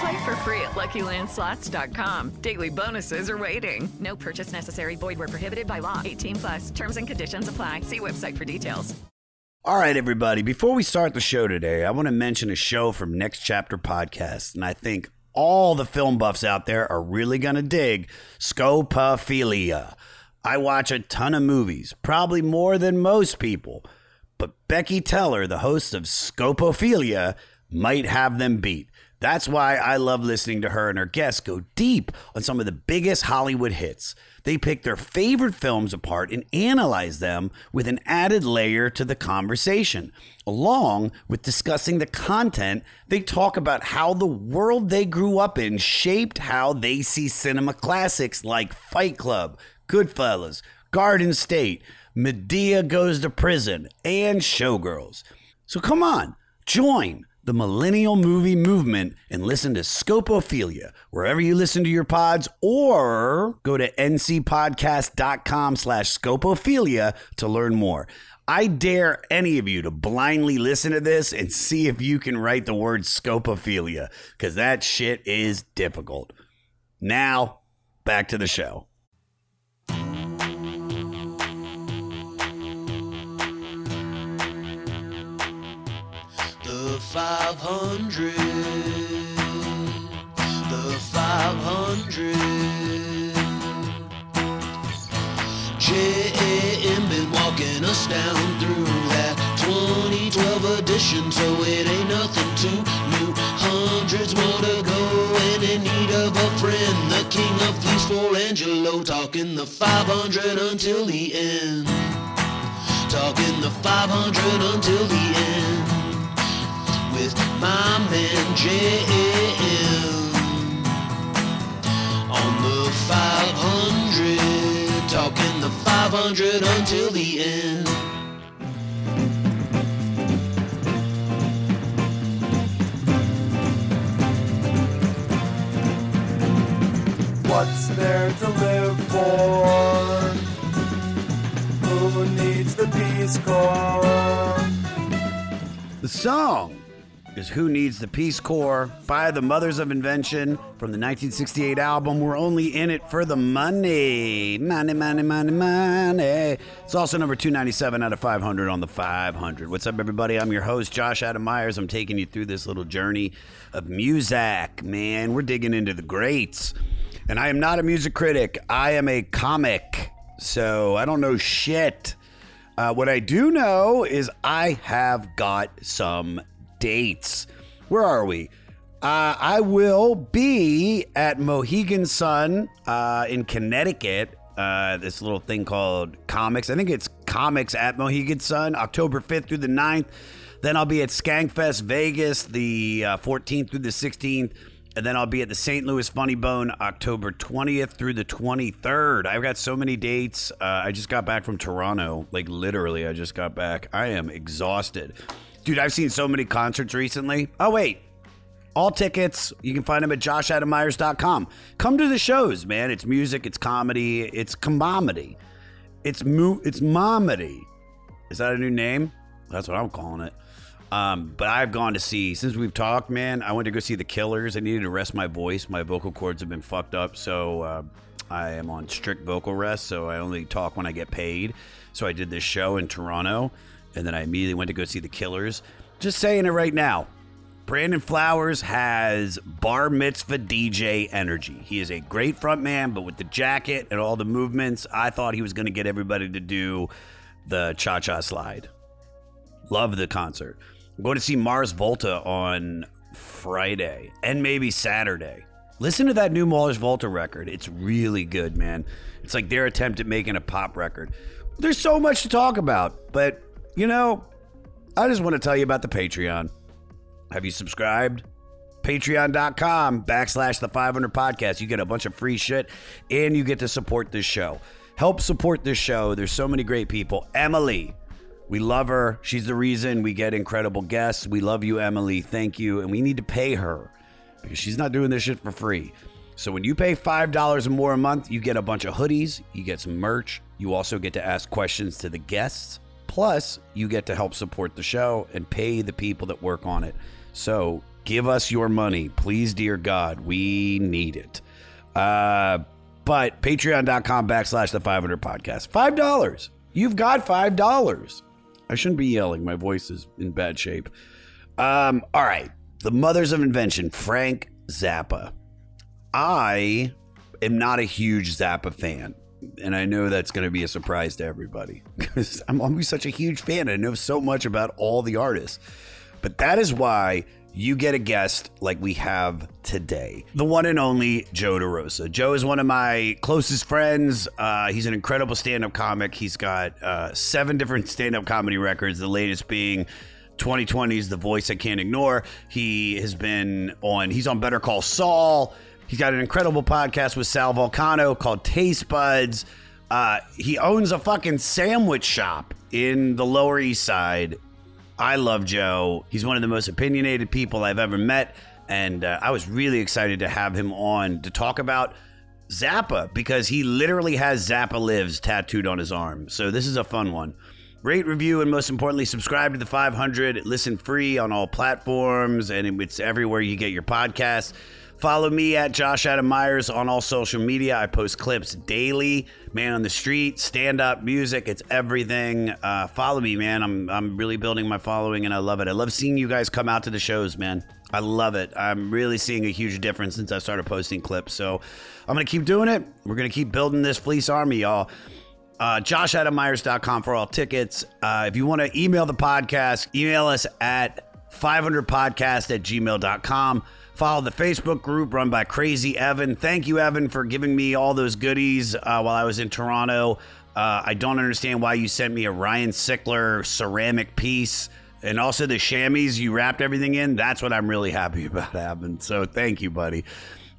Play for free at LuckyLandSlots.com. Daily bonuses are waiting. No purchase necessary. Void where prohibited by law. 18 plus. Terms and conditions apply. See website for details. All right, everybody. Before we start the show today, I want to mention a show from Next Chapter Podcast, and I think all the film buffs out there are really going to dig Scopophilia. I watch a ton of movies, probably more than most people, but Becky Teller, the host of Scopophilia, might have them beat. That's why I love listening to her and her guests go deep on some of the biggest Hollywood hits. They pick their favorite films apart and analyze them with an added layer to the conversation. Along with discussing the content, they talk about how the world they grew up in shaped how they see cinema classics like Fight Club, Goodfellas, Garden State, Madea Goes to Prison, and Showgirls. So come on, join the millennial movie movement and listen to Scopophilia wherever you listen to your pods or go to ncpodcast.com slash scopophilia to learn more. I dare any of you to blindly listen to this and see if you can write the word scopophilia because that shit is difficult. Now, back to the show. 500. The 500. JAM been walking us down through that 2012 edition, so it ain't nothing too new. Hundreds more to go, and in need of a friend. The king of fleece for Angelo, talking the 500 until the end. Talking the 500 until the end with my man JM on the 500, talking the 500 until the end. What's there to live for? Who needs the Peace Corps? The song is Who Needs the Peace Corps by the Mothers of Invention from the 1968 album We're Only in It for the Money. Money, money, money, money. It's also number 297 out of 500 on the 500. What's up, everybody? I'm your host, Josh Adam Meyers. I'm taking you through this little journey of music, man. We're digging into the greats. And I am not a music critic, I am a comic. So I don't know shit. Uh, what I do know is I have got some dates. Where are we? Uh, I will be at Mohegan Sun uh, in Connecticut. Uh, this little thing called Comics. I think it's Comics at Mohegan Sun, October 5th through the 9th. Then I'll be at Skankfest Vegas the uh, 14th through the 16th. And then I'll be at the St. Louis Funny Bone October 20th through the 23rd. I've got so many dates. Uh, I just got back from Toronto. Like, literally, I just got back. I am exhausted. Dude, I've seen so many concerts recently. Oh, wait. All tickets, you can find them at joshadammeyers.com. Come to the shows, man. It's music, it's comedy, it's combomedy. It's mo- it's momedy. Is that a new name? That's what I'm calling it. Um, but I've gone to see since we've talked, man. I went to go see the Killers. I needed to rest my voice. My vocal cords have been fucked up, so uh, I am on strict vocal rest. So I only talk when I get paid. So I did this show in Toronto, and then I immediately went to go see the Killers. Just saying it right now. Brandon Flowers has bar mitzvah DJ energy. He is a great front man, but with the jacket and all the movements, I thought he was going to get everybody to do the cha cha slide. Love the concert. I'm going to see Mars Volta on Friday and maybe Saturday. Listen to that new Mars Volta record. It's really good, man. It's like their attempt at making a pop record. There's so much to talk about, but you know, I just want to tell you about the Patreon. Have you subscribed? Patreon.com backslash the 500 podcast. You get a bunch of free shit and you get to support this show. Help support this show. There's so many great people. Emily, we love her. She's the reason we get incredible guests. We love you, Emily. Thank you. And we need to pay her because she's not doing this shit for free. So when you pay $5 or more a month, you get a bunch of hoodies, you get some merch, you also get to ask questions to the guests. Plus, you get to help support the show and pay the people that work on it. So give us your money, please, dear God. We need it. Uh, but patreon.com backslash the 500 podcast. $5. You've got $5. I shouldn't be yelling. My voice is in bad shape. Um, all right. The mothers of invention, Frank Zappa. I am not a huge Zappa fan. And I know that's going to be a surprise to everybody because I'm always such a huge fan. I know so much about all the artists. But that is why you get a guest like we have today the one and only Joe DeRosa. Joe is one of my closest friends. Uh, he's an incredible stand up comic. He's got uh, seven different stand up comedy records, the latest being 2020's The Voice I Can't Ignore. He has been on, he's on Better Call Saul. He's got an incredible podcast with Sal Vulcano called Taste Buds. Uh, he owns a fucking sandwich shop in the Lower East Side. I love Joe. He's one of the most opinionated people I've ever met. And uh, I was really excited to have him on to talk about Zappa because he literally has Zappa Lives tattooed on his arm. So this is a fun one. Rate, review, and most importantly, subscribe to the 500. Listen free on all platforms, and it's everywhere you get your podcasts. Follow me at Josh Adam Meyers on all social media. I post clips daily. Man on the street, stand up, music, it's everything. Uh, follow me, man. I'm I'm really building my following, and I love it. I love seeing you guys come out to the shows, man. I love it. I'm really seeing a huge difference since I started posting clips. So I'm gonna keep doing it. We're gonna keep building this fleece army, y'all. Uh, JoshAdamMeyers.com for all tickets. Uh, if you want to email the podcast, email us at 500podcast at gmail.com. Follow the Facebook group run by Crazy Evan. Thank you, Evan, for giving me all those goodies uh, while I was in Toronto. Uh, I don't understand why you sent me a Ryan Sickler ceramic piece and also the chamois you wrapped everything in. That's what I'm really happy about, Evan. So thank you, buddy.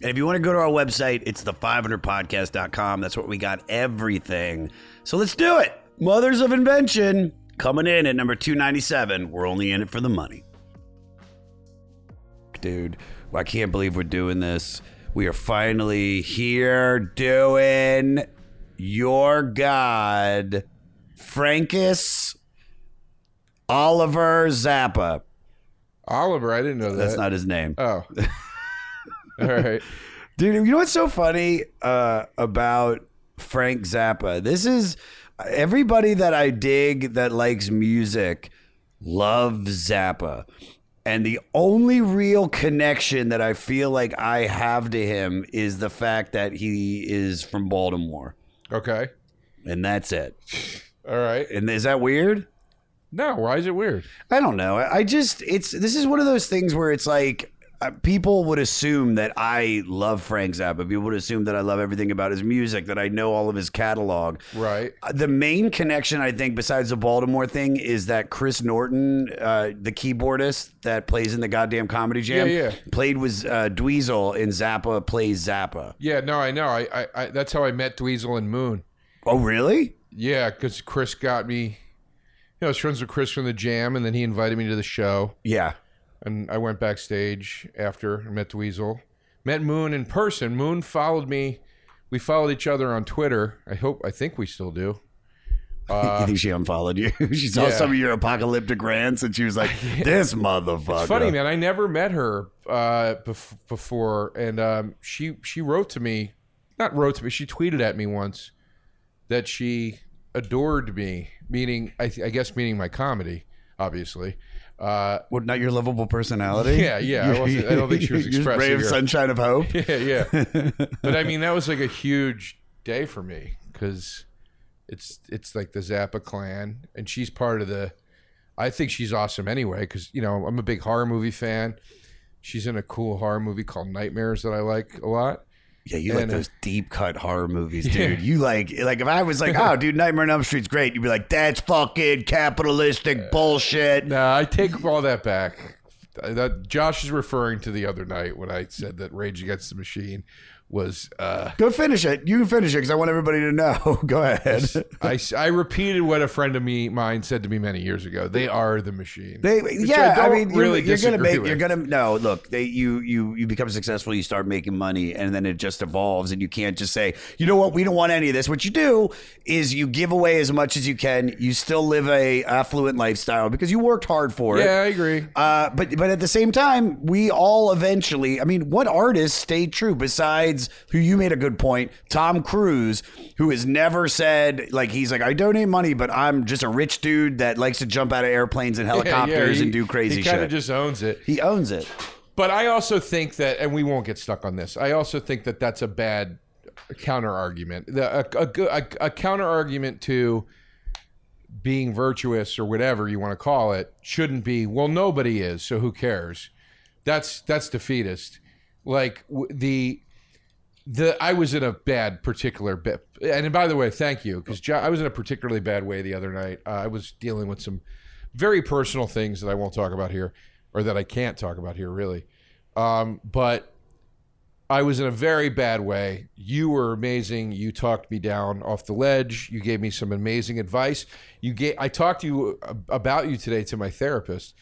And if you want to go to our website, it's the 500podcast.com. That's where we got everything. So let's do it. Mothers of Invention coming in at number 297. We're only in it for the money. Dude, I can't believe we're doing this. We are finally here doing your God, Frankus Oliver Zappa. Oliver, I didn't know that. That's not his name. Oh. All right. Dude, you know what's so funny uh, about Frank Zappa? This is everybody that I dig that likes music loves Zappa. And the only real connection that I feel like I have to him is the fact that he is from Baltimore. Okay. And that's it. All right. And is that weird? No, why is it weird? I don't know. I just it's this is one of those things where it's like uh, people would assume that I love Frank Zappa. People would assume that I love everything about his music, that I know all of his catalog. Right. Uh, The main connection, I think, besides the Baltimore thing, is that Chris Norton, uh, the keyboardist that plays in the goddamn comedy jam, Yeah, yeah. played with uh, Dweezil in Zappa plays Zappa. Yeah, no, I know. I, I, I that's how I met Dweezil and Moon. Oh, really? Yeah, because Chris got me. You know, I was friends with Chris from the Jam, and then he invited me to the show, Yeah. And I went backstage after and met Dweezil, met Moon in person. Moon followed me. We followed each other on Twitter. I hope, I think we still do. you think she unfollowed you? she saw Uh, yeah. some of your apocalyptic rants and she was like, "This motherfucker." It's funny, man. I never met her uh, bef- before, and um, she she wrote to me, not wrote to me. She tweeted at me once that she adored me, meaning I, th- I guess meaning my comedy, obviously. Uh, What, not your lovable personality? Yeah, yeah, I wasn't- I don't think she was expressing ray of her- sunshine of hope. yeah, yeah. but I mean, that was like a huge day for me because it's it's like the Zappa clan, and she's part of the. I think she's awesome anyway because you know I'm a big horror movie fan. She's in a cool horror movie called Nightmares that I like a lot. Yeah, you like And, uh, those deep cut horror movies, dude. You like like if I was like, oh, dude, Nightmare on Elm Street's great. You'd be like, that's fucking capitalistic bullshit. No, I take all that back. That Josh is referring to the other night when I said that Rage Against the Machine was. Uh, Go finish it. You can finish it because I want everybody to know. Go ahead. I, I repeated what a friend of me mine said to me many years ago. They are the machine. They, yeah, I, don't mean, really you're, you're gonna make, with. you're gonna no. Look, they, you you you become successful, you start making money, and then it just evolves, and you can't just say, you know what, we don't want any of this. What you do is you give away as much as you can. You still live a affluent lifestyle because you worked hard for it. Yeah, I agree. Uh, but but at the same time, we all eventually. I mean, what artists stayed true besides who you made a good point, Tom Cruise, who has never said like he's like I donate money, but I'm just a rich dude that likes to jump out of airplanes and Yeah, yeah, helicopters he- and do crazy shit. He kind of just owns it. he owns it. But I also think that, and we won't get stuck on this. I also think that that's a bad counter argument. A, a, a, a counter argument to being virtuous or whatever you want to call it shouldn't be. Well, nobody is, so who cares? That's that's defeatist. Like the the I was in a bad particular bit. And by the way, thank you because I was in a particularly bad way the other night. Uh, I was dealing with some very personal things that I won't talk about here, or that I can't talk about here, really. Um, but I was in a very bad way. You were amazing. You talked me down off the ledge. You gave me some amazing advice. You gave. I talked to you about you today to my therapist,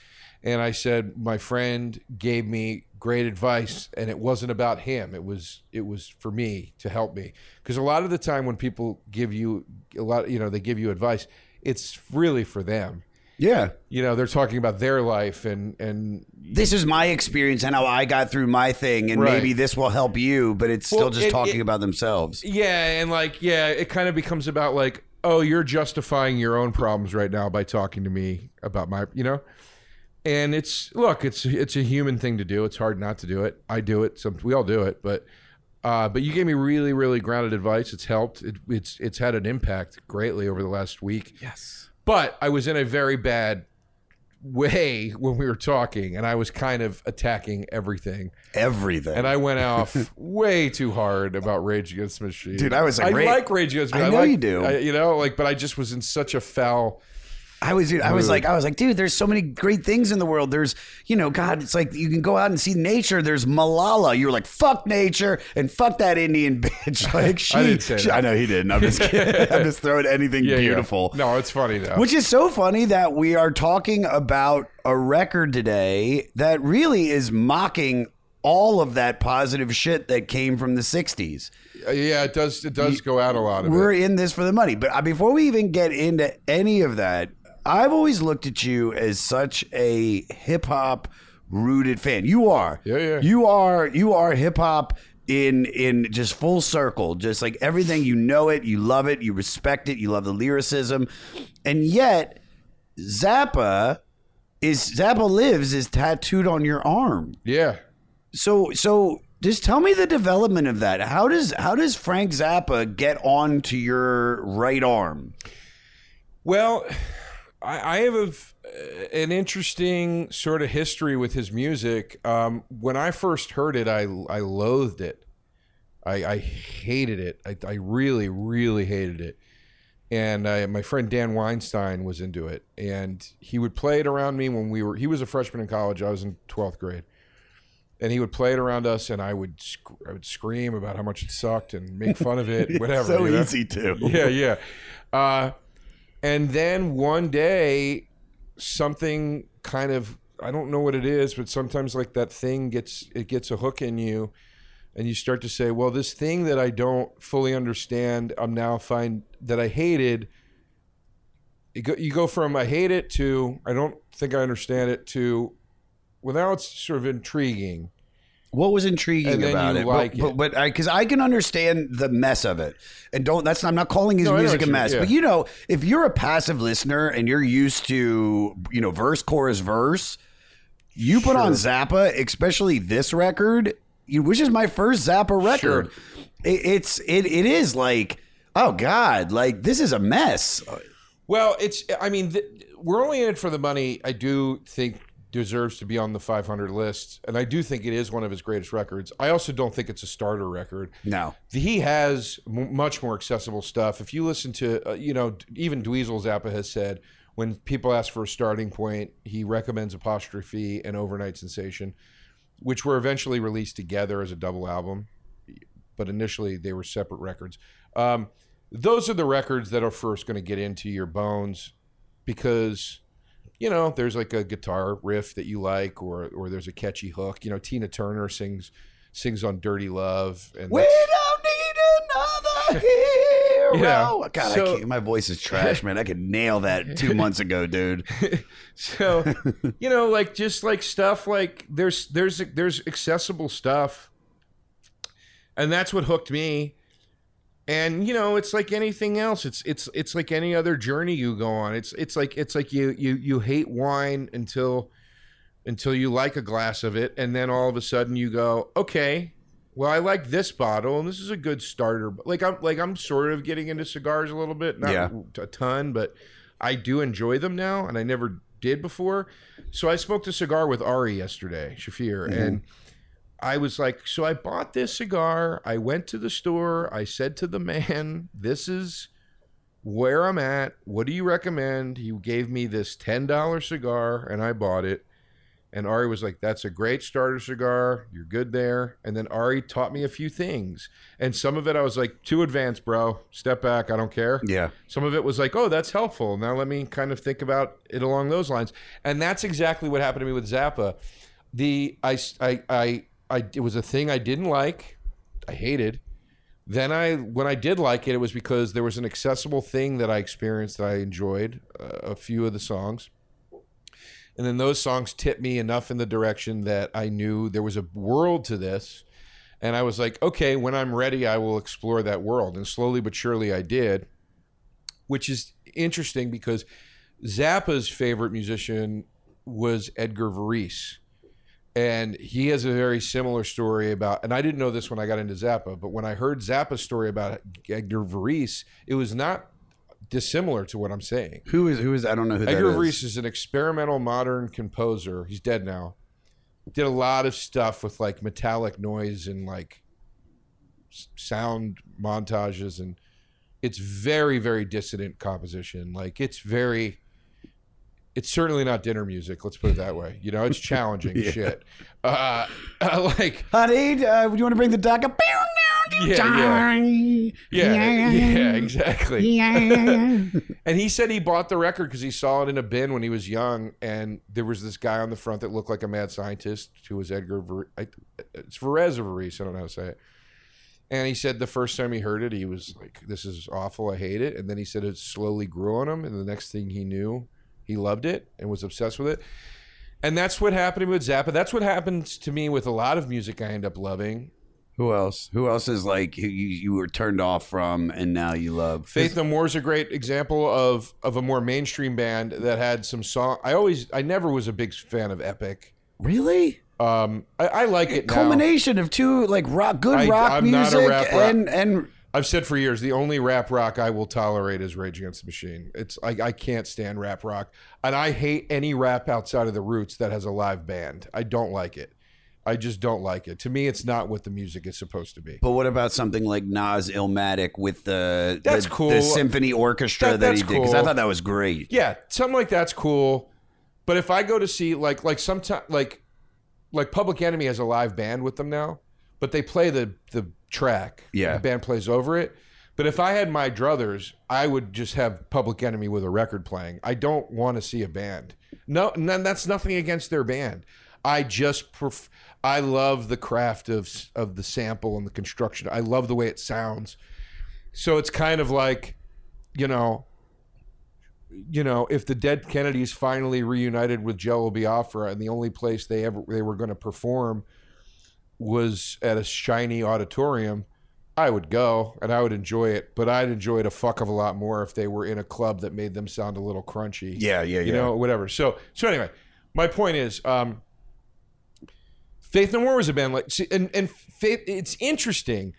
and I said my friend gave me great advice, and it wasn't about him. It was it was for me to help me because a lot of the time when people give you a lot, you know, they give you advice, it's really for them. Yeah. You know, they're talking about their life and and This is my experience and how I got through my thing, and Right. maybe this will help you, but it's still just it- talking it- about themselves. Yeah, and like, yeah, it kind of becomes about like, oh, you're justifying your own problems right now by talking to me about my, you know. And it's look, it's it's a human thing to do. It's hard not to do it. I do it. Some we all do it, but uh, but you gave me really, really grounded advice. It's helped. It, it's it's had an impact greatly over the last week. Yes. But I was in a very bad way when we were talking, and I was kind of attacking everything. Everything. And I went off way too hard about Rage Against the Machine. Dude, I was like, I Ra- like Rage Against the Machine. I know like, you do. I- you know, like, but I just was in such a foul. I was, I was like, I was like, dude, there's so many great things in the world. There's, you know, God, it's like you can go out and see nature. There's Malala. You were like, fuck nature and fuck that Indian bitch. Like she, I she-. I know he didn't. I'm just kidding. I'm just throwing anything Yeah, yeah. beautiful. No, it's funny though. Which is so funny that we are talking about a record today that really is mocking all of that positive shit that came from the 60s. Uh, yeah, it does. It does go out a lot of We're it. in this for the money. But uh, before we even get into any of that, I've always looked at you as such a hip hop rooted fan. You are. Yeah, yeah. You are you are hip hop in in just full circle. Just like everything you know it, you love it, you respect it, you love the lyricism. And yet Zappa is Zappa lives is tattooed on your arm. Yeah. So so just tell me the development of that. How does how does Frank Zappa get onto your right arm? Well, I, I have a, an interesting sort of history with his music. Um, when I first heard it, I I loathed it. I, I hated it. I, I really, really hated it. And I, my friend Dan Weinstein was into it, and he would play it around me when we were. He was a freshman in college. I was in twelfth grade, and he would play it around us, and I would sc- I would scream about how much it sucked and make fun of it, whatever. so you know? easy to. yeah, yeah. Uh, and then one day, something kind of I don't know what it is, but sometimes like that thing gets it gets a hook in you, and you start to say, "Well, this thing that I don't fully understand, I'm now find that I hated." You go, you go from I hate it to I don't think I understand it to, well, now it's sort of intriguing. What was intriguing about it? like but, it. but but because I, can understand the mess of it, and don't that's I'm not calling his No, music a mess, yeah. but you know if you're a passive listener and you're used to you know verse chorus verse, you put on Zappa, especially this record, you, which is my first Zappa record. It, it's it it is like oh god, like this is a mess. Well, it's. I mean, th- we're only in it for the money. I do think deserves to be on the 500 list, and I do think it is one of his greatest records. I also don't think it's a starter record. No. He has m- much more accessible stuff. If you listen to, uh, you know, even Dweezil Zappa has said, when people ask for a starting point, he recommends Apostrophe and Over-Nite Sensation, which were eventually released together as a double album, but initially they were separate records. Um, those are the records that are first going to get into your bones because you know there's like a guitar riff that you like or or there's a catchy hook you know tina turner sings sings on dirty love and We don't need another hero. Yeah. Oh, God, I So- can't, my voice is trash, man. I could nail that two months ago, dude. so you know like just like stuff like there's there's there's accessible stuff and that's what hooked me and you know it's like anything else. It's it's it's like any other journey you go on. It's it's like it's like you you you hate wine until until you like a glass of it. And then all of a sudden you go okay well i like this bottle and this is a good starter. Like i'm like i'm sort of getting into cigars a little bit. Not Yeah. a ton but i do enjoy them now and i never did before. So i smoked a cigar with ari yesterday Shaffir mm-hmm. and I was like, so I bought this cigar. I went to the store. I said to the man, this is where I'm at. What do you recommend? He gave me this $10 cigar and I bought it. And Ari was like, that's a great starter cigar. You're good there. And then Ari taught me a few things. And some of it I was like, too advanced, bro. Step back. I don't care. Yeah. Some of it was like, oh, that's helpful. Now let me kind of think about it along those lines. And that's exactly what happened to me with Zappa. The I I I, I it was a thing I didn't like. I hated. Then I when I did like it, it was because there was an accessible thing that I experienced that I enjoyed. Uh, a few of the songs. And then those songs tipped me enough in the direction that I knew there was a world to this. And I was like, okay, when I'm ready, I will explore that world. And slowly but surely I did, which is interesting because Zappa's favorite musician was Edgar Varese. And he has a very similar story about, and I didn't know this when I got into Zappa, but when I heard Zappa's story about Edgar Varese, it was not dissimilar to what I'm saying. Who is who is I don't know who Edgar that Varese is. is an experimental modern composer. He's dead now. Did a lot of stuff with like metallic noise and like s- sound montages, and it's very, very dissident composition. Like it's very, it's certainly not dinner music. Let's put it that way. You know, it's challenging Yeah. shit. Uh, like Honey, uh, do you want to bring the dog up? yeah, yeah, yeah, yeah, exactly. and he said he bought the record because he saw it in a bin when he was young, and there was this guy on the front that looked like a mad scientist who was Edgar. Ver- I, it's Verez or Varese. I don't know how to say it. And he said the first time he heard it, he was like, "This is awful. I hate it." And then he said it slowly grew on him, and the next thing he knew, he loved it and was obsessed with it. And that's what happened with Zappa. That's what happens to me with a lot of music I end up loving. Who else? Who else is like who you, you were turned off from and now you love? Faith No More is a great example of of a more mainstream band that had some song. I always, I never was a big fan of Epic. Really? Um, I, I like it now. Culmination of two like rock, good I- rock I'm music rock- and and I've said for years the only rap rock I will tolerate is Rage Against the Machine. It's I, I can't stand rap rock, and I hate any rap outside of the Roots that has a live band. I don't like it. I just don't like it. To me, it's not what the music is supposed to be. But what about something like Nas Illmatic with the That's the, cool. the symphony orchestra That- that, he did? Because I thought that was great. Yeah, something like that's cool. But if I go to see like like sometimes like like Public Enemy has a live band with them now, but they play the the track. Yeah. the band plays over it. But if I had my druthers, I would just have Public Enemy with a record playing. I don't want to see a band. No, no that's nothing against their band. I just pref- I love the craft of of the sample and the construction. I love the way it sounds. So it's kind of like, you know, you know, if the dead Kennedys finally reunited with Jello Biafra and the only place they ever they were going to perform was at a shiny auditorium, I would go and I would enjoy it. But I'd enjoy it a fuck of a lot more if they were in a club that made them sound a little crunchy. Yeah, yeah, yeah. You know, whatever. So so anyway, my point is, um, Faith No More was a band like, see, and and Faith. It's interesting.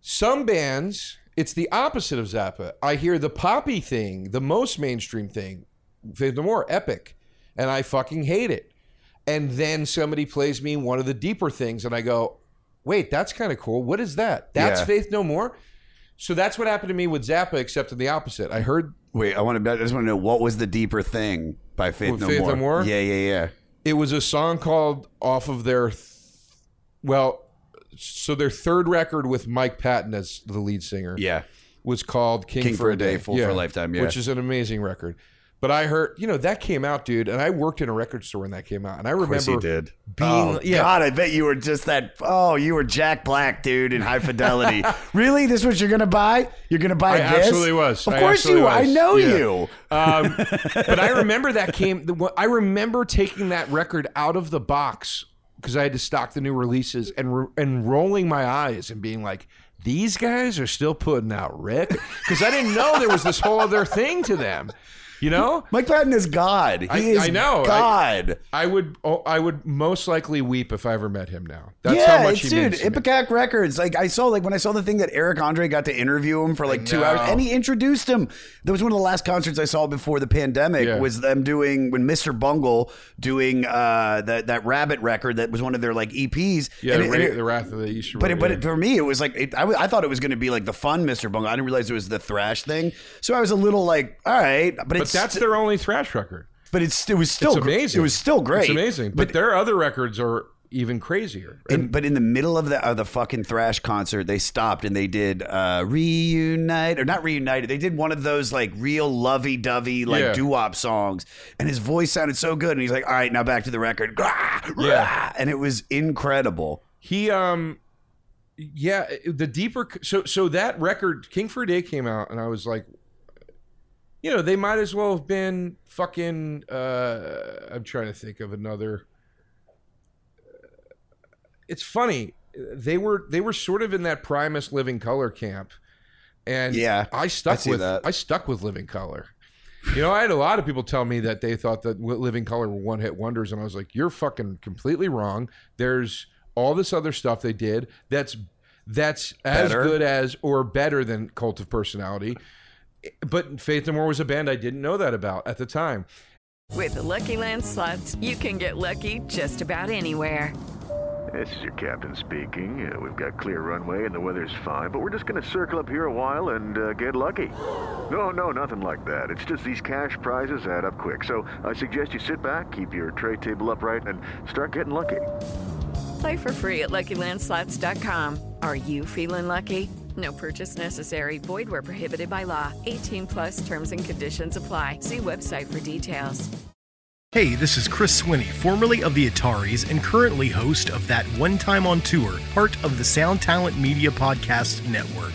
Some bands, it's the opposite of Zappa. I hear the poppy thing, the most mainstream thing, Faith No More, epic, and I fucking hate it. And then somebody plays me one of the deeper things, and I go, "Wait, that's kind of cool. What is that? That's Yeah. Faith No More." So that's what happened to me with Zappa, except in the opposite. I heard Wait, I want to. I just want to know what was the deeper thing by Faith With No Faith More. No More? Yeah, yeah, yeah. it was a song called off of their, th- well, so their third record with Mike Patton as the lead singer. Yeah. was called King, for a Day, Fool for a Lifetime, yeah. which is an amazing record. But I heard, you know, that came out, dude, and I worked in a record store when that came out, and I remember he did. being, oh yeah, God, I bet you were just that. Oh, you were Jack Black, dude, in High Fidelity. really, this is what you're gonna buy? You're gonna buy I this? absolutely was. Of I course you. were. I know Yeah. you. Um, but I remember that came. The, I remember taking that record out of the box because I had to stock the new releases and ro- and rolling my eyes and being like, "These guys are still putting out Rick," because I didn't know there was this whole other thing to them. You know, Mike Patton is God. He I- is I know. God. I would oh, I would most likely weep if I ever met him now. That's yeah, how much he dude. means. Ipecac Records. Like I saw, like when I saw the thing that Eric Andre got to interview him for like two hours, and he introduced him. That was one of the last concerts I saw before the pandemic. Yeah. Was them doing when Mr. Bungle doing uh, that that Rabbit record that was one of their like EPs. Yeah, And the, it- Ra- and it- the Wrath of the Easter. But it, but yeah. for me, it was like it, I, w- I thought it was going to be like the fun Mr. Bungle. I didn't realize it was the thrash thing. So I was a little like, all right, but, but it's that's their only thrash record. but it's it was still It's gr- amazing. It was still great. It's amazing. But, their other records are even crazier. In, but in the middle of the of the fucking thrash concert, they stopped and they did uh, reunite or not reunited. They did one of those like real lovey dovey like Yeah. doo wop songs, and his voice sounded so good. And he's like, "All right, now back to the record." Grah, Yeah. rah, and it was incredible. He um yeah, the deeper so so that record King for a Day came out and I was like you know, they might as well have been fucking uh I'm trying to think of another It's funny. They were they were sort of in that Primus Living Colour camp. And Yeah, I stuck I with that. I stuck with Living Colour. You know, I had a lot of people tell me that they thought that Living Colour were one hit wonders, and I was like, "You're fucking completely wrong." There's all this other stuff they did that's that's as good as or better than Cult of Personality. But Faith No More was a band I didn't know that about at the time. With the Lucky Land slots, you can get lucky just about anywhere. This is your captain speaking. Uh, we've got clear runway and the weather's fine, but we're just going to circle up here a while and uh, get lucky. No, no, nothing like that. It's just these cash prizes add up quick. So I suggest you sit back, keep your tray table upright, and start getting lucky. Play for free at LuckyLandSlots.com. Are you feeling lucky? No purchase necessary. Void where prohibited by law. 18 plus terms and conditions apply. See website for details. Hey, this is Chris Swinney, formerly of the Ataris and currently host of That One Time on Tour, part of the Sound Talent Media Podcast Network.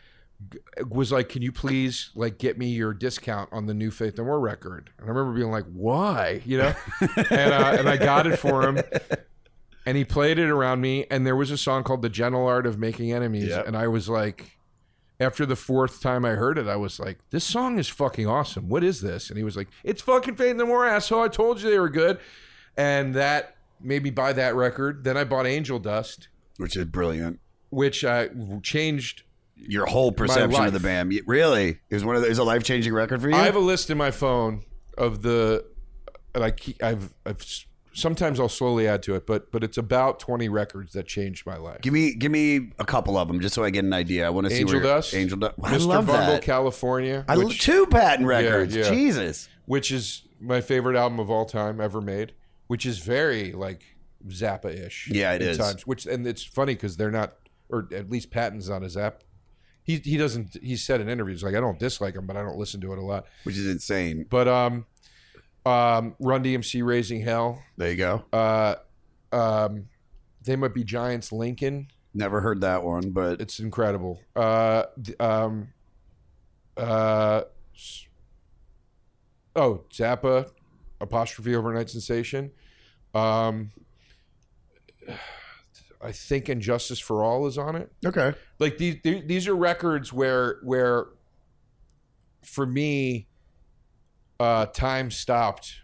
was like, "Can you please like get me your discount on the new Faith No More record?" And I remember being like, "Why?" You know, and uh, and I got it for him, and he played it around me. And there was a song called "The Gentle Art of Making Enemies," Yep. and I was like, after the fourth time I heard it, I was like, "This song is fucking awesome. What is this?" And he was like, "It's fucking Faith No More, asshole. I told you they were good." And that made me buy that record. Then I bought Angel Dust Which is brilliant. which I changed. Your whole perception of the band. Really? It was one of the, it was a life changing record for you? I have a list in my phone of the, and I keep, I've, I've sometimes I'll slowly add to it, but but it's about twenty records that changed my life. give me give me a couple of them just so I get an idea. I want to see Angel Dust, Angel Dust. I Mr. love Bungle, that. California, I love which, two Patton records. yeah. Jesus. which is my favorite album of all time ever made, which is very like Zappa-ish. Yeah, it at is. Times, which and it's funny because they're not, or at least Patton's not a Zap. He he doesn't. He said in interviews like I don't dislike him, but I don't listen to it a lot. Which is insane. But um, um, Run DMC Raising Hell. There you go. Uh, um, they might be Giants Lincoln. Never heard that one, but It's incredible. Uh, th- um, uh, s- oh, Zappa, apostrophe overnight sensation. Um, I think And Justice for All is on it. okay. Like these, these are records where where, for me, uh, time stopped.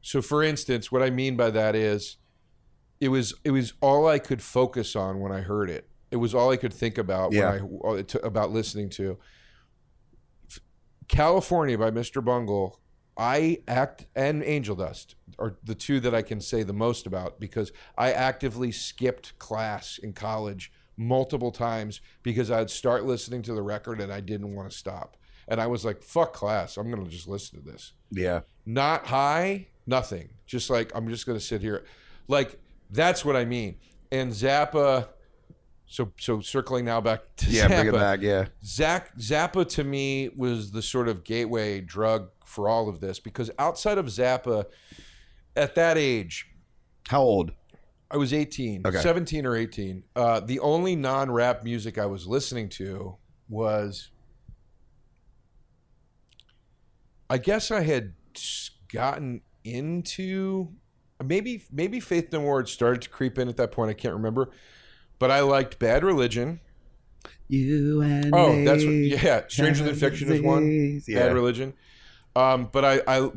So, for instance, what I mean by that is, it was it was all I could focus on when I heard it. It was all I could think about Yeah. when I about listening to. California by Mr. Bungle, I act and Angel Dust are the two that I can say the most about because I actively skipped class in college multiple times because I'd start listening to the record and I didn't want to stop. And I was like, fuck class, I'm going to just listen to this. Yeah. Not high, nothing. Just like, I'm just going to sit here. Like, that's what I mean. And Zappa, so so circling now back to Yeah, Zappa. bring it back, yeah. Zach Zappa to me was the sort of gateway drug for all of this because outside of Zappa, at that age, how old? I was 18, Okay. 17 or 18. Uh, the only non rap music I was listening to was, I guess I had gotten into maybe maybe Faith No More had started to creep in at that point. I can't remember, but I liked Bad Religion. You and Oh, me that's what, yeah. Stranger Than Fiction is one. Yeah. Bad Religion. Um, but I I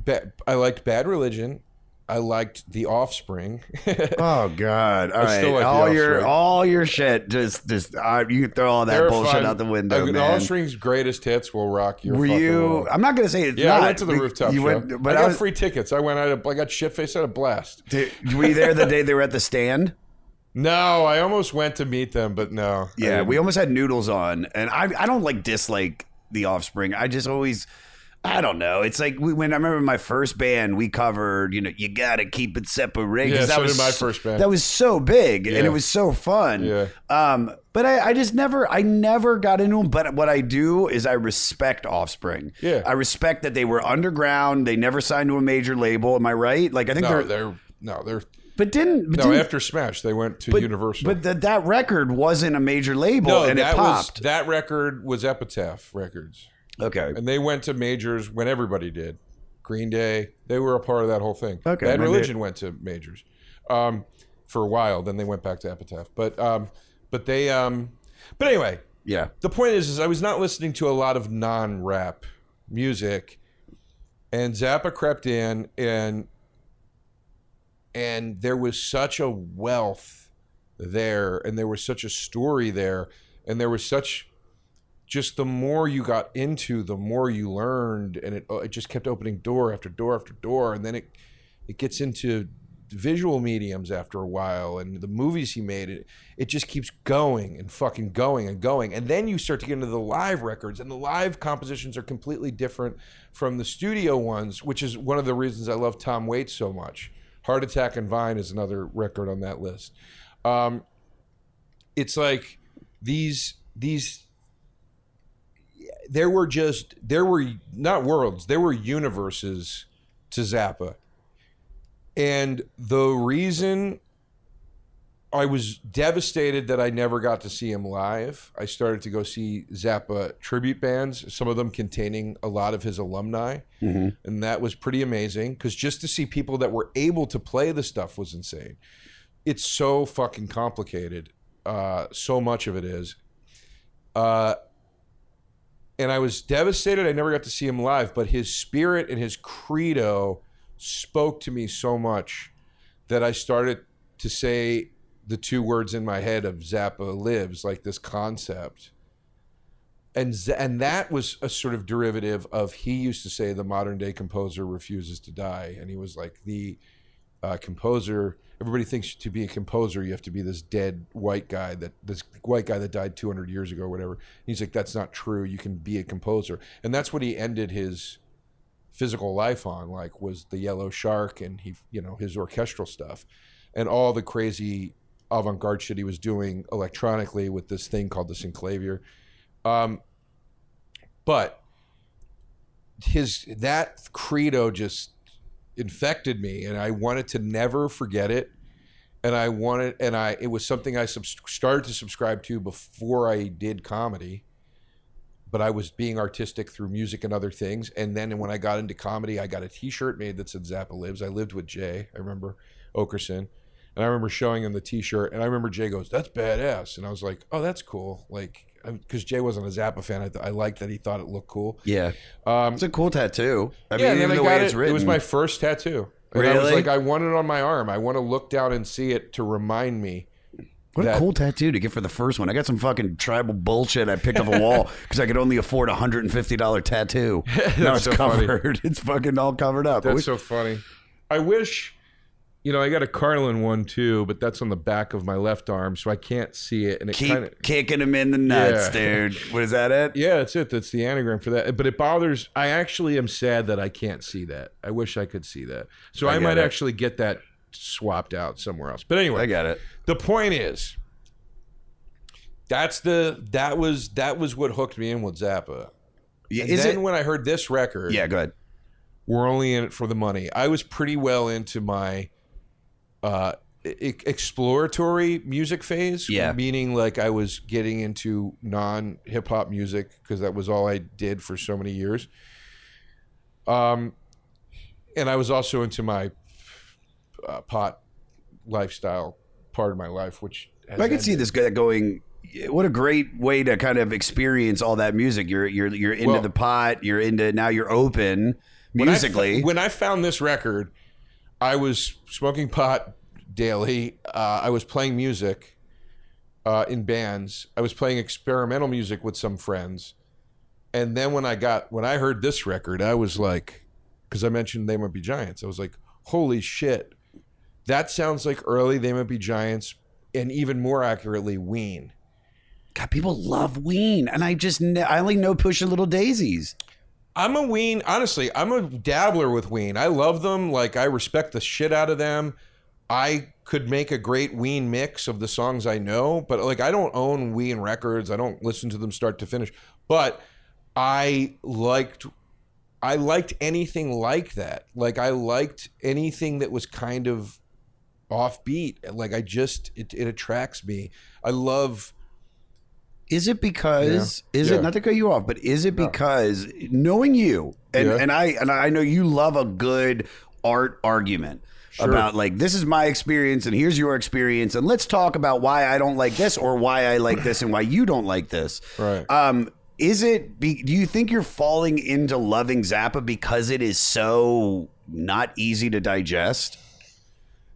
I liked Bad Religion. I liked The Offspring. Oh God! All I right, still like The all your all your shit just just uh, you can throw all that They're bullshit fun. out the window, Uh, The man. Offspring's greatest hits will rock your Were you? world. I'm not gonna say it's yeah, not. I went to the rooftop you show. went- but I I got was- free tickets. I went. I, had a, I got shit faced. I had a blast. Did- were you there the day they were at the stand? No, I almost went to meet them, but no. Yeah, we almost had noodles on, and I I don't like dislike the Offspring. I just always. I don't know. It's like we, when I remember my first band, we covered, you know, you gotta keep it separate. Yeah, that so was my first band. That was so big and it was so fun. Yeah. Um, but I, I just never, I never got into them. But what I do is I respect Offspring. Yeah. I respect that they were underground. They never signed to a major label. Am I right? Like I think No, they're, they're no, they're but didn't, but no. didn't- After Smash, they went to but, Universal. But that that record wasn't a major label, no, and that it popped. was that record was Epitaph Records. Okay. and they went to majors when everybody did. Green Day, they were a part of that whole thing. Okay, Bad Religion went to majors um, for a while. Then they went back to Epitaph. But um, but they um, but anyway, yeah. the point is, is I was not listening to a lot of non-rap music, and Zappa crept in, and and there was such a wealth there, and there was such a story there, and there was such just the more you got into, the more you learned, and it it just kept opening door after door after door, and then it it gets into visual mediums after a while and the movies he made it it just keeps going and fucking going and going and then you start to get into the live records and the live compositions are completely different from the studio ones which is one of the reasons I love Tom Waits so much Heart Attack and Vine is another record on that list. Um, it's like these these there were just there were not worlds there were universes to Zappa. And the reason I was devastated that I never got to see him live. I started to go see Zappa tribute bands, some of them containing a lot of his alumni. Mhm. And that was pretty amazing because just to see people that were able to play the stuff was insane. It's so fucking complicated. Uh, so much of it is. Uh, and I was devastated I never got to see him live, but his spirit and his credo spoke to me so much that I started to say the two words in my head of Zappa lives, like this concept. And and that was a sort of derivative of he used to say the modern day composer refuses to die, and he was like the uh, composer. Everybody thinks to be a composer you have to be this dead white guy that this white guy that died 200 years ago or whatever. he's like that's not true. You can be a composer, and that's what he ended his physical life on. Like was the Yellow Shark and he you know his orchestral stuff, and all the crazy avant-garde shit he was doing electronically with this thing called the synclavier. Um, but his that credo just infected me, and I wanted to never forget it. And I wanted, and I it was something I started to subscribe to before I did comedy. But I was being artistic through music and other things. And then when I got into comedy, I got a T-shirt made that said Zappa lives. I lived with Jay. I remember Oakerson. And I remember showing him the T-shirt, and I remember Jay goes, "That's badass," and I was like, "Oh, that's cool." Like, because Jay wasn't a Zappa fan. I, th- I liked that he thought it looked cool. Yeah. Um, It's a cool tattoo. I yeah, mean, even I the way it's it. written. It was my first tattoo. And I was like, I want it on my arm. I want to look down and see it to remind me. What a cool tattoo to get for the first one. I got some fucking tribal bullshit I picked off a wall because I could only afford a hundred and fifty dollar tattoo. now it's so funny. It's fucking all covered up. That's wish- so funny. I wish, you know, I got a Carlin one too, but that's on the back of my left arm, so I can't see it. And it keep kind of kicking him in the nuts, Yeah. dude. What is that? It? Yeah, that's it. That's the anagram for that. But it bothers. I actually am sad that I can't see that. I wish I could see that. So I I, might it. actually get that swapped out somewhere else. But anyway, I got it. The point is, that's the that was that was what hooked me in with Zappa. Yeah, And is then it- when I heard this record, Yeah, go ahead. we're only in it for the money. I was pretty well into my uh, e- exploratory music phase. Yeah. Meaning, like, I was getting into non hip hop music because that was all I did for so many years. Um, and I was also into my uh, pot lifestyle part of my life, which has I can see this guy going. What a great way to kind of experience all that music. You're you're you're into Well- the pot. You're into now. You're open When I f- musically. when I found this record, I was smoking pot daily. Uh, I was playing music uh, in bands. I was playing experimental music with some friends. And then when I got when I heard this record, I was like, because I mentioned They Might Be Giants, I was like, holy shit, that sounds like early They Might Be Giants, and even more accurately, Ween. God, people love Ween, and I just I only know Push Little Daisies. I'm a Ween. Honestly, I'm a dabbler with Ween. I love them. Like I respect the shit out of them. I could make a great Ween mix of the songs I know, but like I don't own Ween records. I don't listen to them start to finish. But I liked I liked anything like that. Like I liked anything that was kind of offbeat. Like I just it, it attracts me. I love Is it because Yeah. is Yeah. it not to cut you off, but is it because knowing you and Yeah. and I and I know you love a good art argument Sure. about like this is my experience and here's your experience and let's talk about why I don't like this or why I like this and why you don't like this. Right. Um is it be, do you think you're falling into loving Zappa because it is so not easy to digest?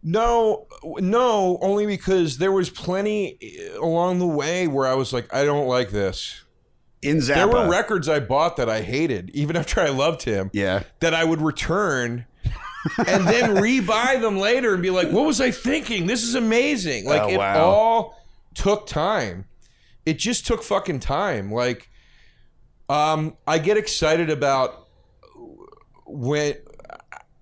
No, no, only because there was plenty along the way where I was like, I don't like this. In Zappa. There were records I bought that I hated, even after I loved him. Yeah. That I would return and then re-buy them later and be like, "What was I thinking? This is amazing!" Like Oh, it all took time. It just took fucking time. Like, um, I get excited about when.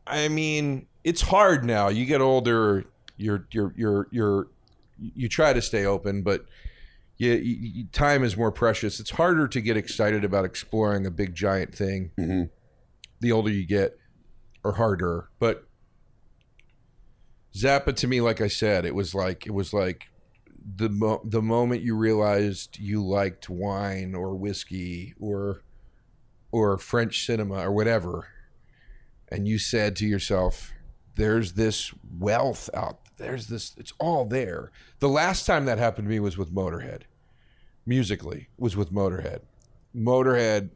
I mean, it's hard now. You get older. You're you're you're you're you try to stay open, but you, you, you- time is more precious. It's harder to get excited about exploring a big giant thing. Mm-hmm. The older you get, or harder. But Zappa to me, like I said, it was like it was like the mo- the moment you realized you liked wine or whiskey or or French cinema or whatever, and you said to yourself, "There's this wealth out. There's this. It's all there." The last time that happened to me was with Motorhead. Musically, was with Motorhead. Motorhead,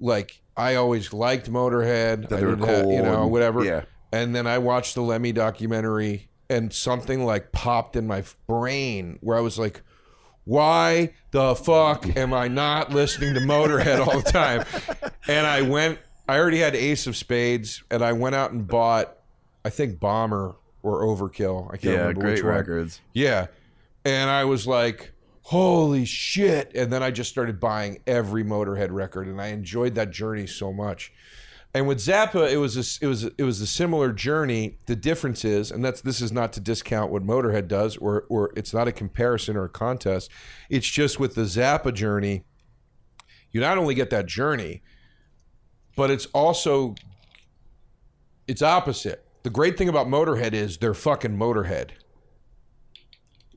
like I always liked Motorhead. That I they were didn't you know, and- whatever. yeah. And then I watched the Lemmy documentary, and something like popped in my brain where I was like, "Why the fuck am I not listening to Motorhead all the time?" And I went. I already had Ace of Spades, and I went out and bought, I think Bomber or Overkill. I can't Yeah, remember great which one. records. Yeah. And I was like, holy shit. And then I just started buying every Motorhead record and I enjoyed that journey so much. And with Zappa, it was a, it was it was a similar journey. The difference is, and that's this is not to discount what Motorhead does, or or it's not a comparison or a contest. It's just with the Zappa journey, you not only get that journey, but it's also it's opposite. The great thing about Motorhead is they're fucking Motorhead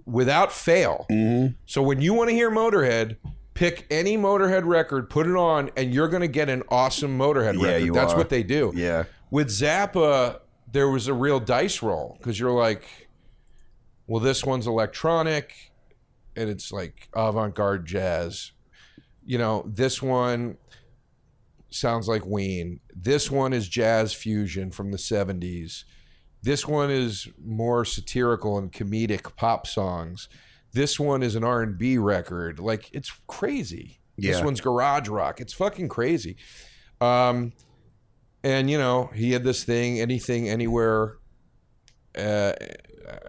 without fail. Mm-hmm. So when you want to hear Motorhead, pick any Motorhead record, put it on, and you're going to get an awesome Motorhead Yeah, record. That's are. what they do. Yeah. With Zappa, there was a real dice roll because you're like, well, this one's electronic. and it's like avant-garde jazz. You know, this one sounds like Ween. This one is jazz fusion from the 70s. This one is more satirical and comedic pop songs. This one is an R&B record. Like it's crazy. This one's garage rock. It's fucking crazy. Um and you know, he had this thing anything anywhere uh,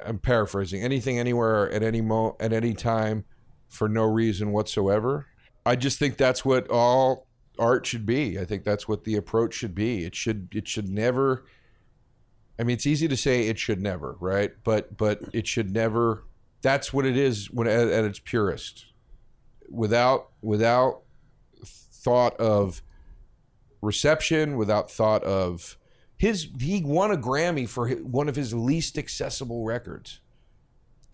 I'm paraphrasing. Anything, anywhere, at any mo, at any time, for no reason whatsoever. I just think that's what all art should be. I think that's what the approach should be. It should. It should never. I mean, it's easy to say it should never, right? But but it should never. That's what it is when at, at its purest, without without thought of reception, without thought of his. He won a Grammy for one of his least accessible records.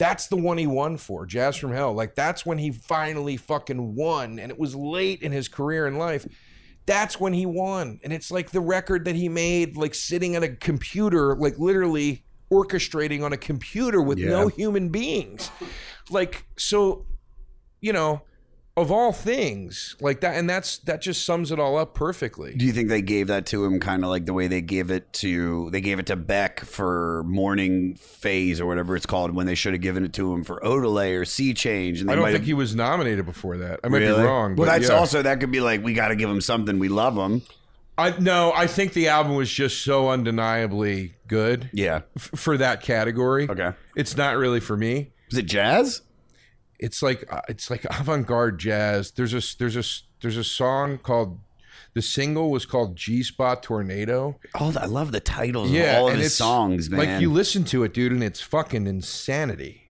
That's the one he won for, Jazz from Hell. Like that's when he finally fucking won, and it was late in his career and life. That's when he won, and it's like the record that he made, like sitting at a computer, like literally orchestrating on a computer with no human beings. Like so, you know, of all things, like that, and that's that just sums it all up perfectly. Do you think they gave that to him kind of like the way they gave it to they gave it to Beck for morning phase or whatever it's called when they should have given it to him for Odelay or Sea Change and they I don't think have, he was nominated before that. I might Really? be wrong. Well, but that's yeah. also that could be like we got to give him something. We love him. I no, I think the album was just so undeniably good. Yeah, f- for that category. Okay, it's not really for me. Is it jazz? It's like uh, it's like avant-garde jazz. There's a there's a there's a song called the single was called G Spot Tornado. Oh, I love the titles Yeah, of all of his songs, man. Like you listen to it, dude, and it's fucking insanity.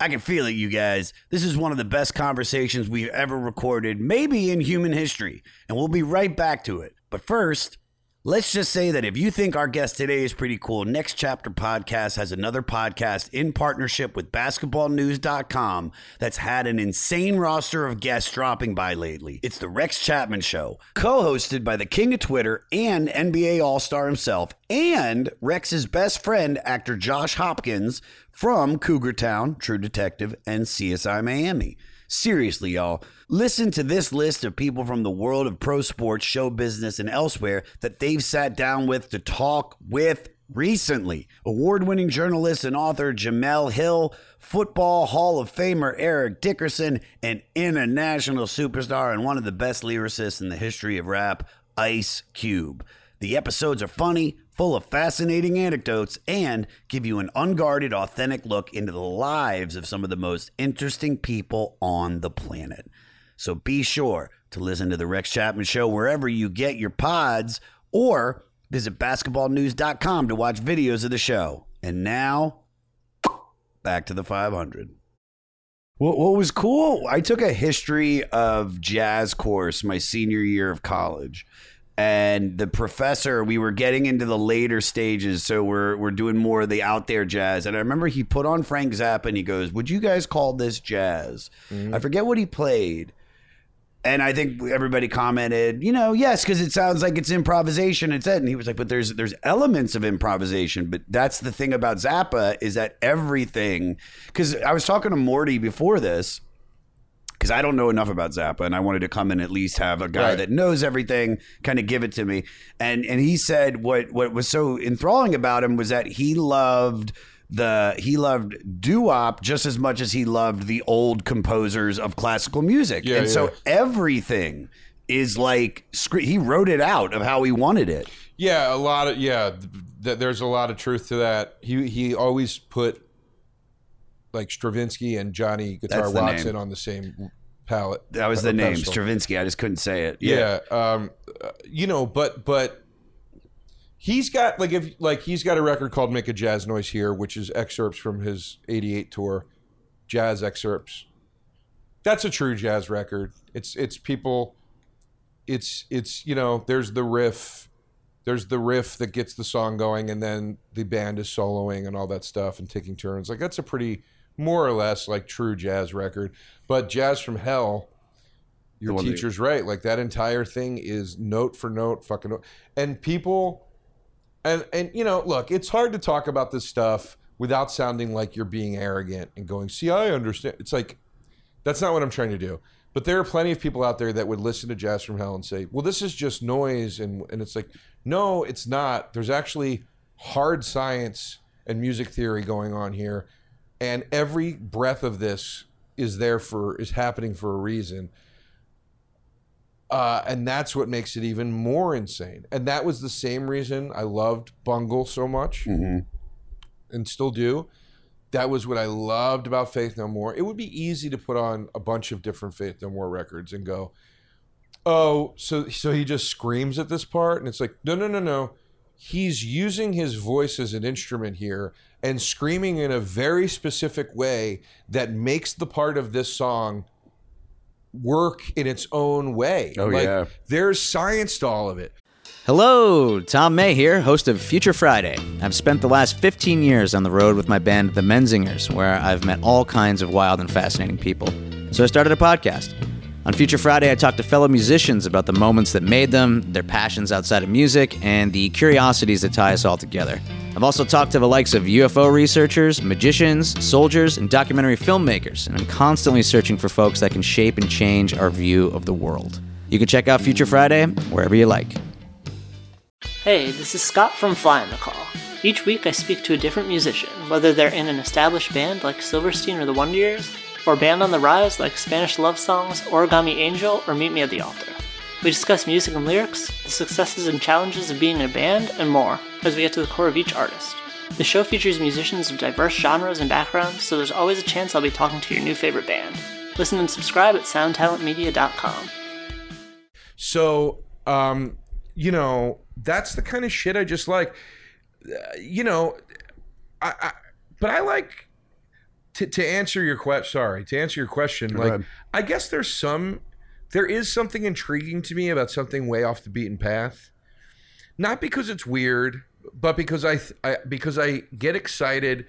I can feel it, you guys. This is one of the best conversations we've ever recorded, maybe in human history, and we'll be right back to it. But first, let's just say that if you think our guest today is pretty cool, Next Chapter Podcast has another podcast in partnership with basketballnews.com that's had an insane roster of guests dropping by lately. It's the Rex Chapman Show, co hosted by the king of Twitter and NBA All Star himself, and Rex's best friend, actor Josh Hopkins from Cougar Town, True Detective, and CSI Miami. Seriously, y'all, listen to this list of people from the world of pro sports, show business, and elsewhere that they've sat down with to talk with recently. Award winning journalist and author Jemele Hill, Football Hall of Famer Eric Dickerson, and international superstar and one of the best lyricists in the history of rap, Ice Cube. The episodes are funny, full of fascinating anecdotes, and give you an unguarded, authentic look into the lives of some of the most interesting people on the planet. So be sure to listen to The Rex Chapman Show wherever you get your pods or visit basketballnews.com to watch videos of the show. And now, back to the 500. What, what was cool, I took a history of jazz course my senior year of college. And the professor, we were getting into the later stages, so we're we're doing more of the out there jazz. And I remember he put on Frank Zappa and he goes, "Would you guys call this jazz?" Mm-hmm. I forget what he played, and I think everybody commented, you know, yes, because it sounds like it's improvisation. It's it, and he was like, but there's there's elements of improvisation. But that's the thing about Zappa is that everything. Because I was talking to Morty before this, because I don't know enough about Zappa, and I wanted to come and at least have a guy Right. that knows everything kind of give it to me. And and he said what what was so enthralling about him was that he loved the he loved doo-wop just as much as he loved the old composers of classical music. Yeah, and so everything is like he wrote it out of how he wanted it. Yeah, a lot of yeah. Th- there's a lot of truth to that. He he always put like Stravinsky and Johnny Guitar Watson name. on the same palette. That was the name pedestal. Stravinsky. I just couldn't say it. Yeah. Um, uh, you know, but but he's got like if like he's got a record called "Make a Jazz Noise Here," which is excerpts from his '88 tour, jazz excerpts. That's a true jazz record. It's it's people. It's it's you know there's the riff, there's the riff that gets the song going, and then the band is soloing and all that stuff and taking turns. Like that's a pretty more or less like true jazz record. But Jazz from Hell your The one that- teacher's right. Like that entire thing is note for note, fucking. Note. And people, and and you know, look, it's hard to talk about this stuff without sounding like you're being arrogant and going, "See, I understand." It's like that's not what I'm trying to do. But there are plenty of people out there that would listen to Jazz from Hell and say, "Well, this is just noise," and and it's like, no, it's not. There's actually hard science and music theory going on here, and every breath of this is there for is happening for a reason. Uh, and that's what makes it even more insane. And that was the same reason I loved Bungle so much, and still do. That was what I loved about Faith No More. It would be easy to put on a bunch of different Faith No More records and go, "Oh, so so he just screams at this part," and it's like, no, no, no, no. He's using his voice as an instrument here and screaming in a very specific way that makes the part of this song work in its own way. Oh, like, yeah. There's science to all of it. Hello, Tom May here, host of Future Friday. I've spent the last 15 years on the road with my band, The Menzingers, where I've met all kinds of wild and fascinating people. So I started a podcast. On Future Friday, I talk to fellow musicians about the moments that made them, their passions outside of music, and the curiosities that tie us all together. I've also talked to the likes of UFO researchers, magicians, soldiers, and documentary filmmakers, and I'm constantly searching for folks that can shape and change our view of the world. You can check out Future Friday wherever you like. Hey, this is Scott from Fly on the Call. Each week I speak to a different musician, whether they're in an established band like Silverstein or the Wonder Years, or band on the rise like Spanish Love Songs, Origami Angel, or Meet Me at the Altar. We discuss music and lyrics, the successes and challenges of being in a band, and more, as we get to the core of each artist. The show features musicians of diverse genres and backgrounds, so there's always a chance I'll be talking to your new favorite band. Listen and subscribe at soundtalentmedia.com. So, um, you know, that's the kind of shit I just like. Uh, you know, I, I but I like to to answer your question. Sorry, to answer your question, Go like ahead. I guess there's some, there is something intriguing to me about something way off the beaten path. Not because it's weird, but because I, th- I because I get excited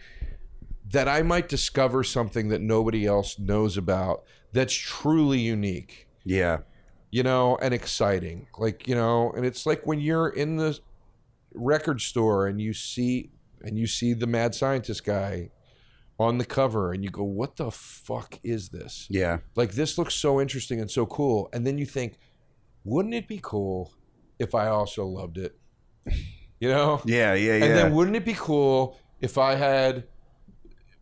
that I might discover something that nobody else knows about that's truly unique Yeah. you know, and exciting. Like, you know, and it's like when you're in the record store and you see and you see the mad scientist guy on the cover and you go, "What the fuck is this?" Yeah. Like this looks so interesting and so cool. And then you think, "Wouldn't it be cool if I also loved it?" You know? Yeah, yeah, yeah. And then wouldn't it be cool if I had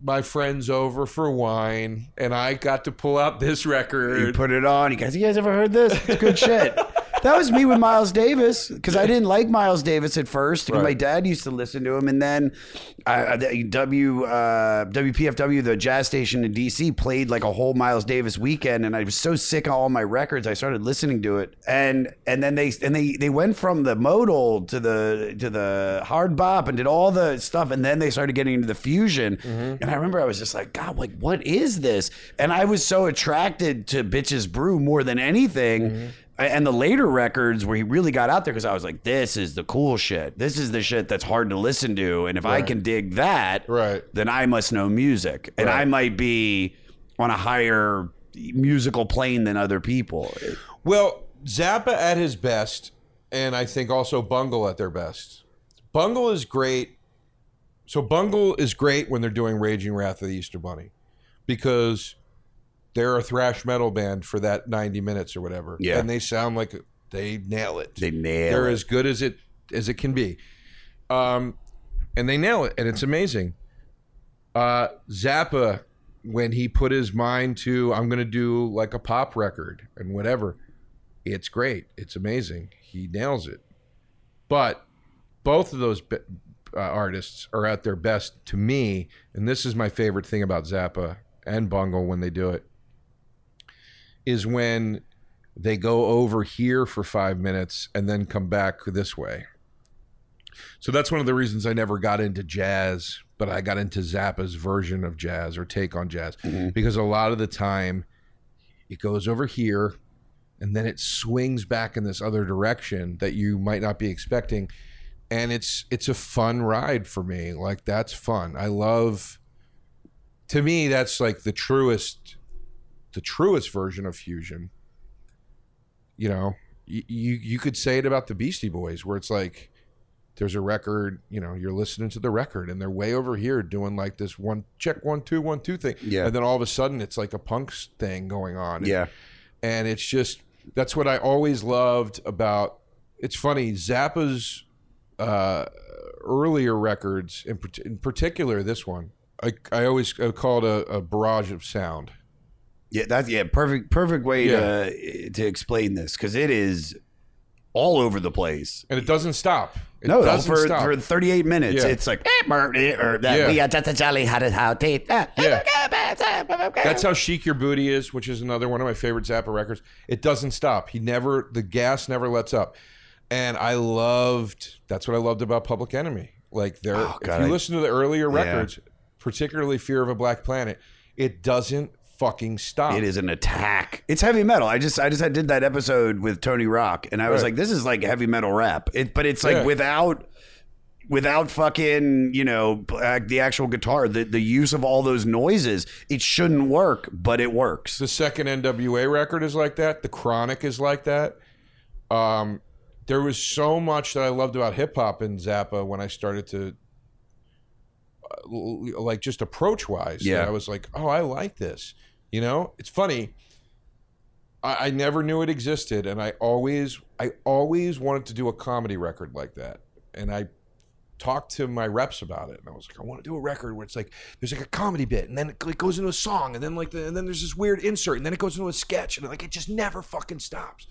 my friends over for wine and I got to pull out this record You put it on. You guys, you guys ever heard this? It's good shit. That was me with Miles Davis because I didn't like Miles Davis at first. Right. My dad used to listen to him, and then uh, W uh, WPFW, the jazz station in DC, played like a whole Miles Davis weekend, and I was so sick of all my records. I started listening to it, and and then they and they they went from the modal to the to the hard bop and did all the stuff, and then they started getting into the fusion. And I remember I was just like, God, like what is this? And I was so attracted to Bitches Brew more than anything. And the later records where he really got out there because I was like, this is the cool shit. This is the shit that's hard to listen to. And if I can dig that, Right. then I must know music. And I might be on a higher musical plane than other people. Well, Zappa at his best, and I think also Bungle at their best. Bungle is great. So Bungle is great when they're doing Raging Wrath of the Easter Bunny, because they're a thrash metal band for that ninety minutes or whatever, Yeah. and they sound like they nail it. They nail They're it. as good as it as it can be, um, and they nail it, and it's amazing. Uh, Zappa, when he put his mind to, I'm going to do like a pop record and whatever, it's great. It's amazing. He nails it. But both of those be- uh, artists are at their best to me, and this is my favorite thing about Zappa and Bungle when they do it, is when they go over here for five minutes and then come back this way. So that's one of the reasons I never got into jazz, but I got into Zappa's version of jazz or take on jazz. Mm-hmm. Because a lot of the time it goes over here and then it swings back in this other direction that you might not be expecting. And it's it's a fun ride for me. Like that's fun. I love to me that's like the truest the truest version of fusion you know you you, you could say it about the beastie boys where it's like there's a record, you know, you're listening to the record and they're way over here doing like this one check one two one two thing. Yeah. And then all of a sudden it's like a punks thing going on. And- Yeah. And it's just that's what I always loved about it's funny, Zappa's uh earlier records in, in particular this one. I, I always I call it a, a barrage of sound. Yeah, that's yeah, perfect perfect way Yeah. to to explain this because it is all over the place. And it doesn't stop. It no, doesn't for stop. for 38 minutes, Yeah. it's like eh, burr, eh, or that Yeah. we are just a jolly how to how to that. Yeah. That's how Sheik Yerbouti is, which is another one of my favorite Zappa records. It doesn't stop. He never the gas never lets up. And I loved that's what I loved about Public Enemy. Like they're Oh, if you I- listen to the earlier records, particularly Fear of a Black Planet, it doesn't fucking stop. It is an attack. It's heavy metal. I just I just I did that episode with Tony Rock, and I was Right. like, this is like heavy metal rap. It, but it's like Yeah. without without fucking you know uh, the actual guitar, the the use of all those noises. It shouldn't work, but it works. The second NWA record is like that. The Chronic is like that. Um, there was so much that I loved about hip hop in Zappa when I started to, uh, like, just approach wise. Yeah. I was like, oh, I like this. You know, it's funny. I, I never knew it existed, and I always, I always wanted to do a comedy record like that, and I talked to my reps about it and I was like I want to do a record where it's like there's like a comedy bit and then it like goes into a song and then like the, and then there's this weird insert and then it goes into a sketch and like it just never fucking stops.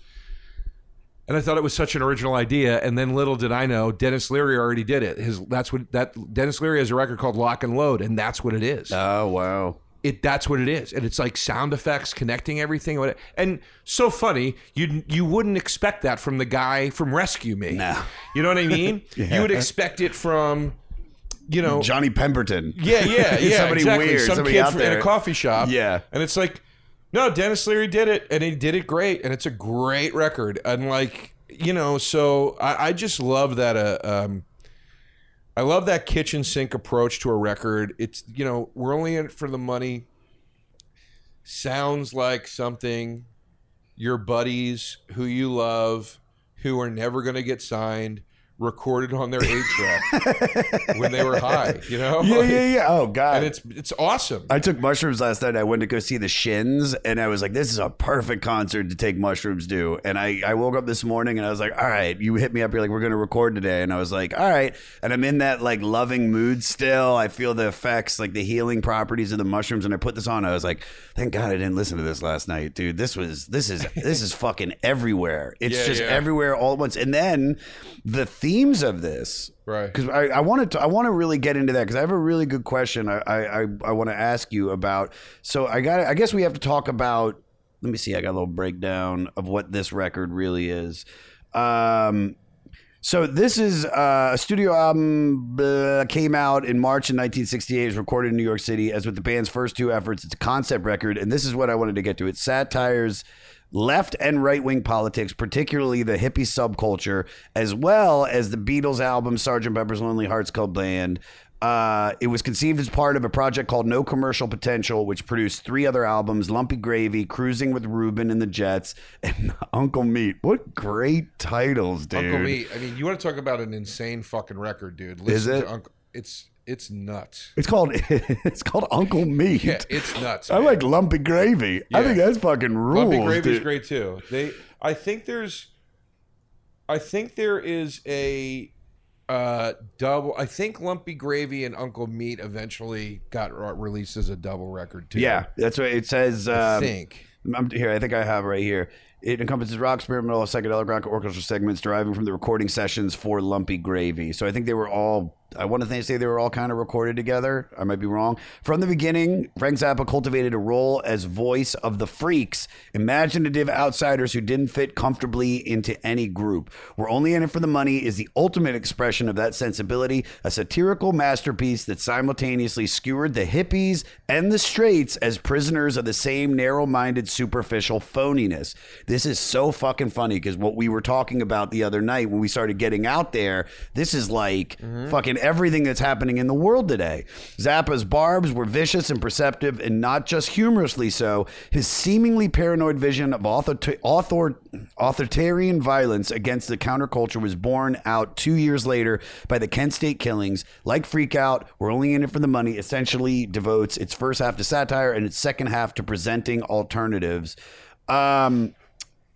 And I thought it was such an original idea and then little did I know Denis Leary already did it. His that's what that Denis Leary has a record called Lock and Load and that's what it is. Oh wow. It that's what it is, and it's like sound effects connecting everything. And so funny, you you wouldn't expect that from the guy from Rescue Me. No. You know what I mean? Yeah. You would expect it from, you know, Johnny Pemberton. yeah, yeah, yeah. somebody exactly. weird, Some somebody kid out from- in a coffee shop. Yeah. and it's like, no, Denis Leary did it, and he did it great, and it's a great record. And like, you know, so I, I just love that. Uh, um, I love that kitchen sink approach to a record. It's you know, we're only in it for the money. Sounds like something your buddies who you love, who are never going to get signed, recorded on their eight track when they were high. You know? Yeah, yeah, yeah. Oh god. And it's it's awesome. I took mushrooms last night. I went to go see the Shins, and I was like, "This is a perfect concert to take mushrooms to." And I, I woke up this morning, and I was like, "All right." You hit me up. You're like, "We're going to record today," and I was like, "All right." And I'm in that like loving mood still. I feel the effects, like the healing properties of the mushrooms. And I put this on. I was like, "Thank God I didn't listen to this last night, dude. This was this is this is fucking everywhere. It's Yeah, just yeah. everywhere all at once." And then the themes of this Right. because I, I wanted to I want to really get into that because I have a really good question I I, I, I want to ask you about. So I got I guess we have to talk about. Let me see. I got a little breakdown of what this record really is. Um, so this is uh, a studio album uh, came out in March in 1968. It was recorded in New York City. As with the band's first two efforts, it's a concept record, and this is what I wanted to get to. It satires left and right wing politics, particularly the hippie subculture, as well as the Beatles album Sgt. Pepper's Lonely Hearts Club Band. Uh, it was conceived as part of a project called No Commercial Potential, which produced three other albums Lumpy Gravy, Cruising with Ruben and the Jets, and Uncle Meat. What great titles, dude. Uncle Meat. I mean, you want to talk about an insane fucking record, dude? Is Listen it? To Uncle, it's it's nuts. It's called it's called Uncle Meat. Yeah, it's nuts. I like Lumpy Gravy. I think that's fucking rules. Lumpy Gravy's dude. great too. They, I think there's, I think there is a uh double. I think Lumpy Gravy and Uncle Meat eventually got released as a double record too. Yeah, that's what it says. I Um, think. I'm, here, I think I have right here. It encompasses rock, experimental, psychedelic rock, orchestral segments deriving from the recording sessions for Lumpy Gravy. So I think they were all. I want to say they were all kind of recorded together. I might be wrong. From the beginning, Frank Zappa cultivated a role as voice of the freaks, imaginative outsiders who didn't fit comfortably into any group. We're only in it for the money is the ultimate expression of that sensibility, a satirical masterpiece that simultaneously skewered the hippies and the straights as prisoners of the same narrow-minded, superficial phoniness. This is so fucking funny because what we were talking about the other night when we started getting out there, this is like mm-hmm. fucking everything that's happening in the world today. Zappa's barbs were vicious and perceptive, and not just humorously so. His seemingly paranoid vision of author- author- authoritarian violence against the counterculture was borne out two years later by the Kent State killings. Like Freak Out, We're Only in It for the Money essentially devotes its first half to satire and its second half to presenting alternatives. Um,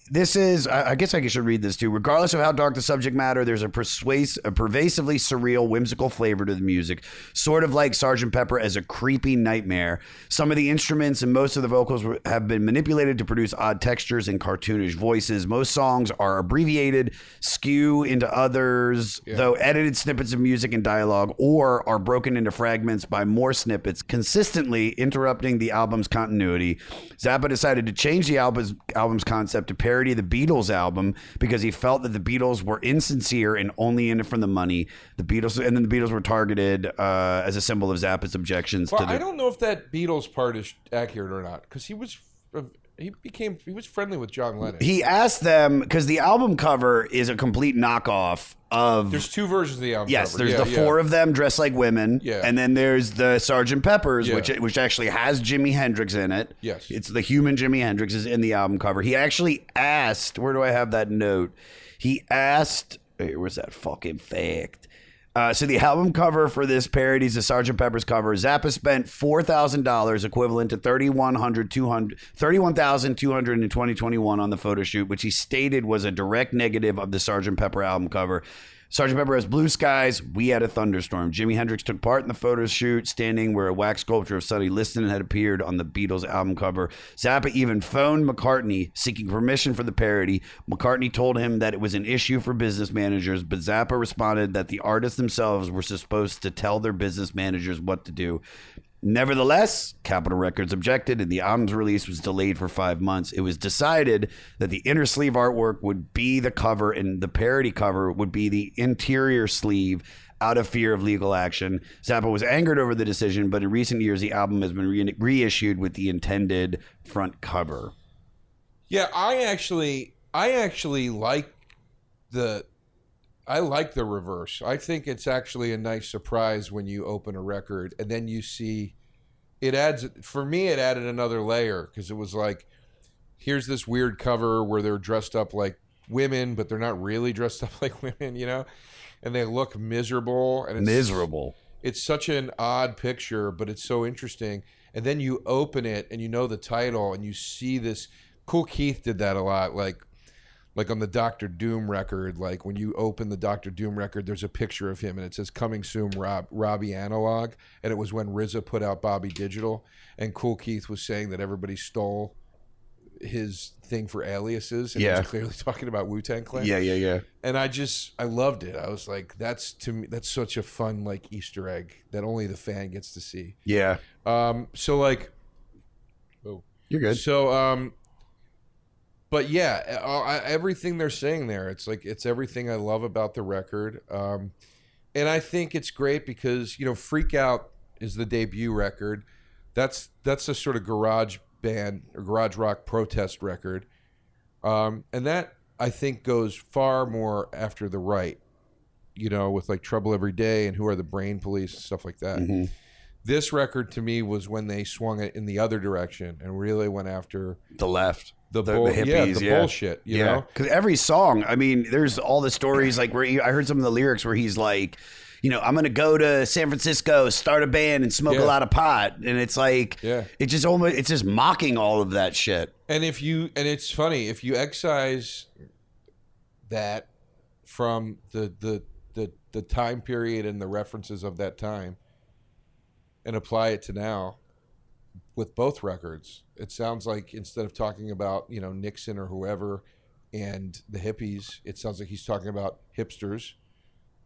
this is, I guess I should read this too. Regardless of how dark the subject matter, there's a, persuas- a pervasively surreal, whimsical flavor to the music, sort of like Sgt. Pepper as a creepy nightmare. Some of the instruments and most of the vocals have been manipulated to produce odd textures and cartoonish voices. Most songs are abbreviated, skew into others, though edited snippets of music and dialogue, or are broken into fragments by more snippets, consistently interrupting the album's continuity. Zappa decided to change the album's, album's concept to parody the Beatles album because he felt that the Beatles were insincere and only in it for the money. The Beatles, and then the Beatles were targeted uh, as a symbol of Zappa's objections Well, to the. I don't know if that Beatles part is accurate or not because he was he became he was friendly with John Lennon. he asked them because the album cover is a complete knockoff of. There's two versions of the album. Yes, cover. there's Yeah, the yeah. four of them dressed like women, Yeah. and then there's the Sergeant Pepper's, Yeah. which which actually has Jimi Hendrix in it. Yes. it's the human Jimi Hendrix is in the album cover. He actually asked, "Where do I have that note?" He asked, "Wait, "Where's that fucking fact?" Uh, so the album cover for this parody is a Sergeant Pepper's cover. Zappa spent four thousand dollars, equivalent to thirty one hundred two hundred thirty one thousand two hundred in twenty twenty one on the photo shoot, which he stated was a direct negative of the Sergeant Pepper album cover. Sergeant Pepper has blue skies. We had a thunderstorm. Jimi Hendrix took part in the photo shoot, standing where a wax sculpture of Sonny Liston had appeared on the Beatles album cover. Zappa even phoned McCartney seeking permission for the parody. McCartney told him that it was an issue for business managers, but Zappa responded that the artists themselves were supposed to tell their business managers what to do. Nevertheless, Capitol Records objected, and the album's release was delayed for five months. It was decided that the inner sleeve artwork would be the cover, and the parody cover would be the interior sleeve. Out of fear of legal action, Zappa was angered over the decision, but in recent years, the album has been re- reissued with the intended front cover. Yeah, I actually I actually like the I like the reverse. I think it's actually a nice surprise when you open a record and then you see it adds for me it added another layer because it was like here's this weird cover where they're dressed up like women but they're not really dressed up like women, you know? And they look miserable and it's Miserable. it's such an odd picture, but it's so interesting. And then you open it and you know the title and you see this. Kool Keith did that a lot, like like on the Doctor Doom record. Like when you open the Doctor Doom record, there's a picture of him and it says "Coming Soon, Rob Robbie Analog," and it was when RZA put out Bobby Digital, and Kool Keith was saying that everybody stole his thing for aliases. And he was clearly talking about Wu Tang Clan. Yeah, yeah, yeah. And I just I loved it. I was like, that's to me that's such a fun like Easter egg that only the fan gets to see. Yeah. Um. So like, oh, You're good. So um. But yeah, I, everything they're saying there, it's like it's everything I love about the record. Um, and I think it's great because you know, Freak Out is the debut record. That's that's a sort of garage band or garage rock protest record. Um, and that I think goes far more after the right, you know, with like Trouble Every Day and Who Are the Brain Police and stuff like that. Mhm. This record to me was when they swung it in the other direction and really went after the left, the, the, bull, the hippies, yeah, the yeah. bullshit. You yeah. know, because every song, I mean, there's all the stories like where he, I heard some of the lyrics where he's like, you know, I'm gonna go to San Francisco, start a band, and smoke Yeah. a lot of pot, and it's like, Yeah. it just almost, it's just mocking all of that shit. And if you and it's funny if you excise that from the the the the time period and the references of that time and apply it to now with both records, it sounds like instead of talking about, you know, Nixon or whoever and the hippies, it sounds like he's talking about hipsters,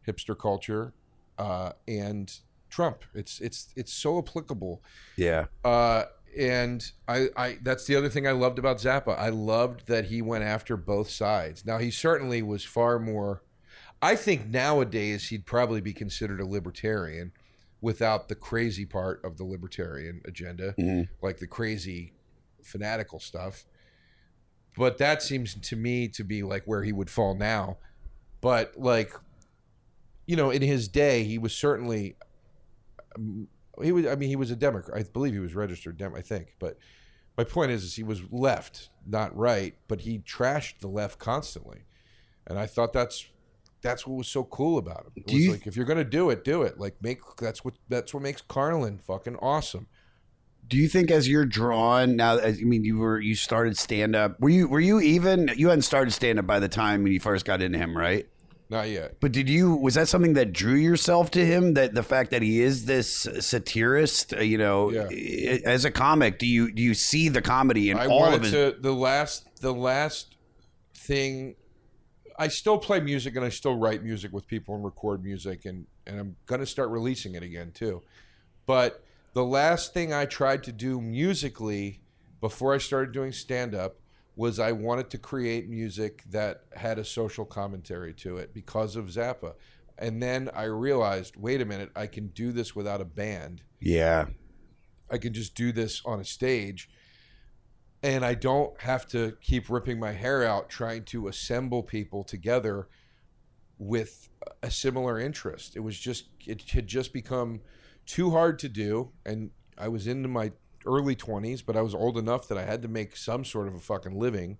hipster culture, uh, and Trump. It's it's it's so applicable. Yeah. Uh, and I, I that's the other thing I loved about Zappa. I loved that he went after both sides. Now he certainly was far more. I think nowadays he'd probably be considered a libertarian without the crazy part of the libertarian agenda, Mhm. like the crazy fanatical stuff. But that seems to me to be like where he would fall now. But like you know, in his day, he was certainly um, he was. I mean, he was a Democrat. I believe he was registered Dem. I think, but my point is, is he was left, not right. But he trashed the left constantly, and I thought that's that's what was so cool about him. It Do was you- like if you're gonna do it, do it. Like make that's what that's what makes Carlin fucking awesome. Do you think as you're drawn now? As, I mean, you were you started stand up. Were you were you even you hadn't started stand up by the time when you first got into him, right? Not yet. But did you was that something that drew yourself to him? That the fact that he is this satirist, uh, you know, i- as a comic, do you do you see the comedy in I all of his? to the last the last thing. I still play music and I still write music with people and record music and and I'm gonna start releasing it again too. But the last thing I tried to do musically before I started doing stand up was I wanted to create music that had a social commentary to it because of Zappa. And then I realized, wait a minute, I can do this without a band. yeah, I can just do this on a stage and I don't have to keep ripping my hair out trying to assemble people together with a similar interest. It was just it had just become too hard to do and I was into my early 20s, but I was old enough that I had to make some sort of a fucking living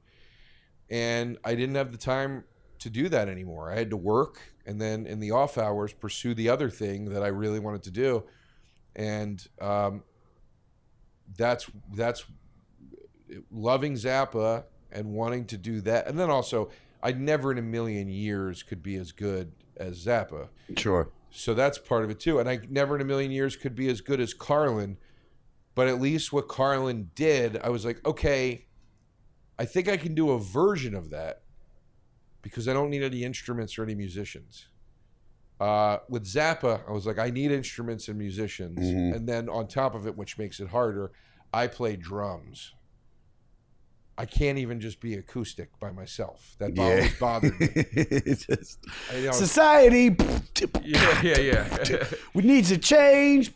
and I didn't have the time to do that anymore. I had to work and then in the off hours pursue the other thing that I really wanted to do and um, that's that's loving Zappa and wanting to do that, and then also I never in a million years could be as good as Zappa. sure. So that's part of it too, and I never in a million years could be as good as Carlin. But at least what Carlin did, I was like, okay, I think I can do a version of that because I don't need any instruments or any musicians. Uh, with Zappa, I was like, I need instruments and musicians, Mhm. and then on top of it, which makes it harder, I play drums. I can't even just be acoustic by myself. That Yeah. always bothered me. It's just- I- know, society. yeah, yeah, yeah. we needs to change.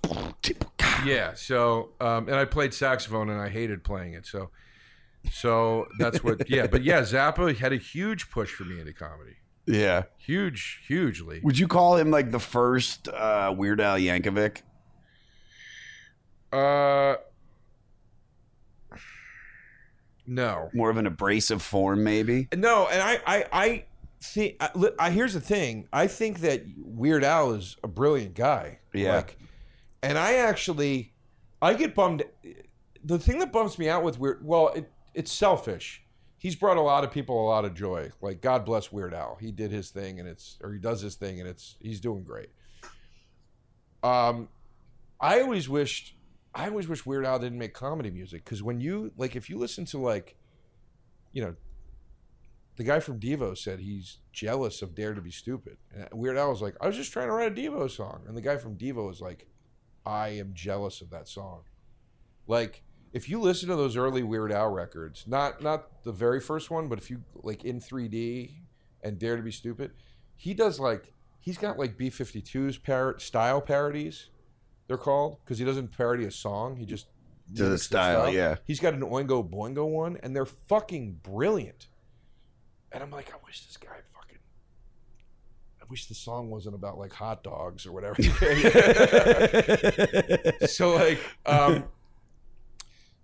Yeah. So, um, and I played saxophone and I hated playing it. So, so that's what. Yeah, but yeah, Zappa had a huge push for me into comedy. Yeah. Huge, hugely. Would you call him like the first uh, Weird Al Yankovic? Uh, no. More of an abrasive form, maybe. No, and I, I, I think. I, I, here's the thing. I think that Weird Al is a brilliant guy. Yeah. Like, and I actually, I get bummed. The thing that bums me out with Weird, well, it, it's selfish. He's brought a lot of people a lot of joy. Like God bless Weird Al. He did his thing, and it's or he does his thing, and it's he's doing great. Um, I always wished, I always wish Weird Al didn't make comedy music because when you like, if you listen to like, you know, the guy from Devo said he's jealous of Dare to Be Stupid. And Weird Al was like, I was just trying to write a Devo song. And the guy from Devo was like, I am jealous of that song. Like, if you listen to those early Weird Al records, not not the very first one, but if you like in 3D and Dare to Be Stupid, he does like he's got like B52's par- style parodies. They're called because he doesn't parody a song. He just To the style, yeah. He's got an Oingo Boingo one, and they're fucking brilliant. And I'm like, I wish this guy fucking. I wish the song wasn't about like hot dogs or whatever. so like, um,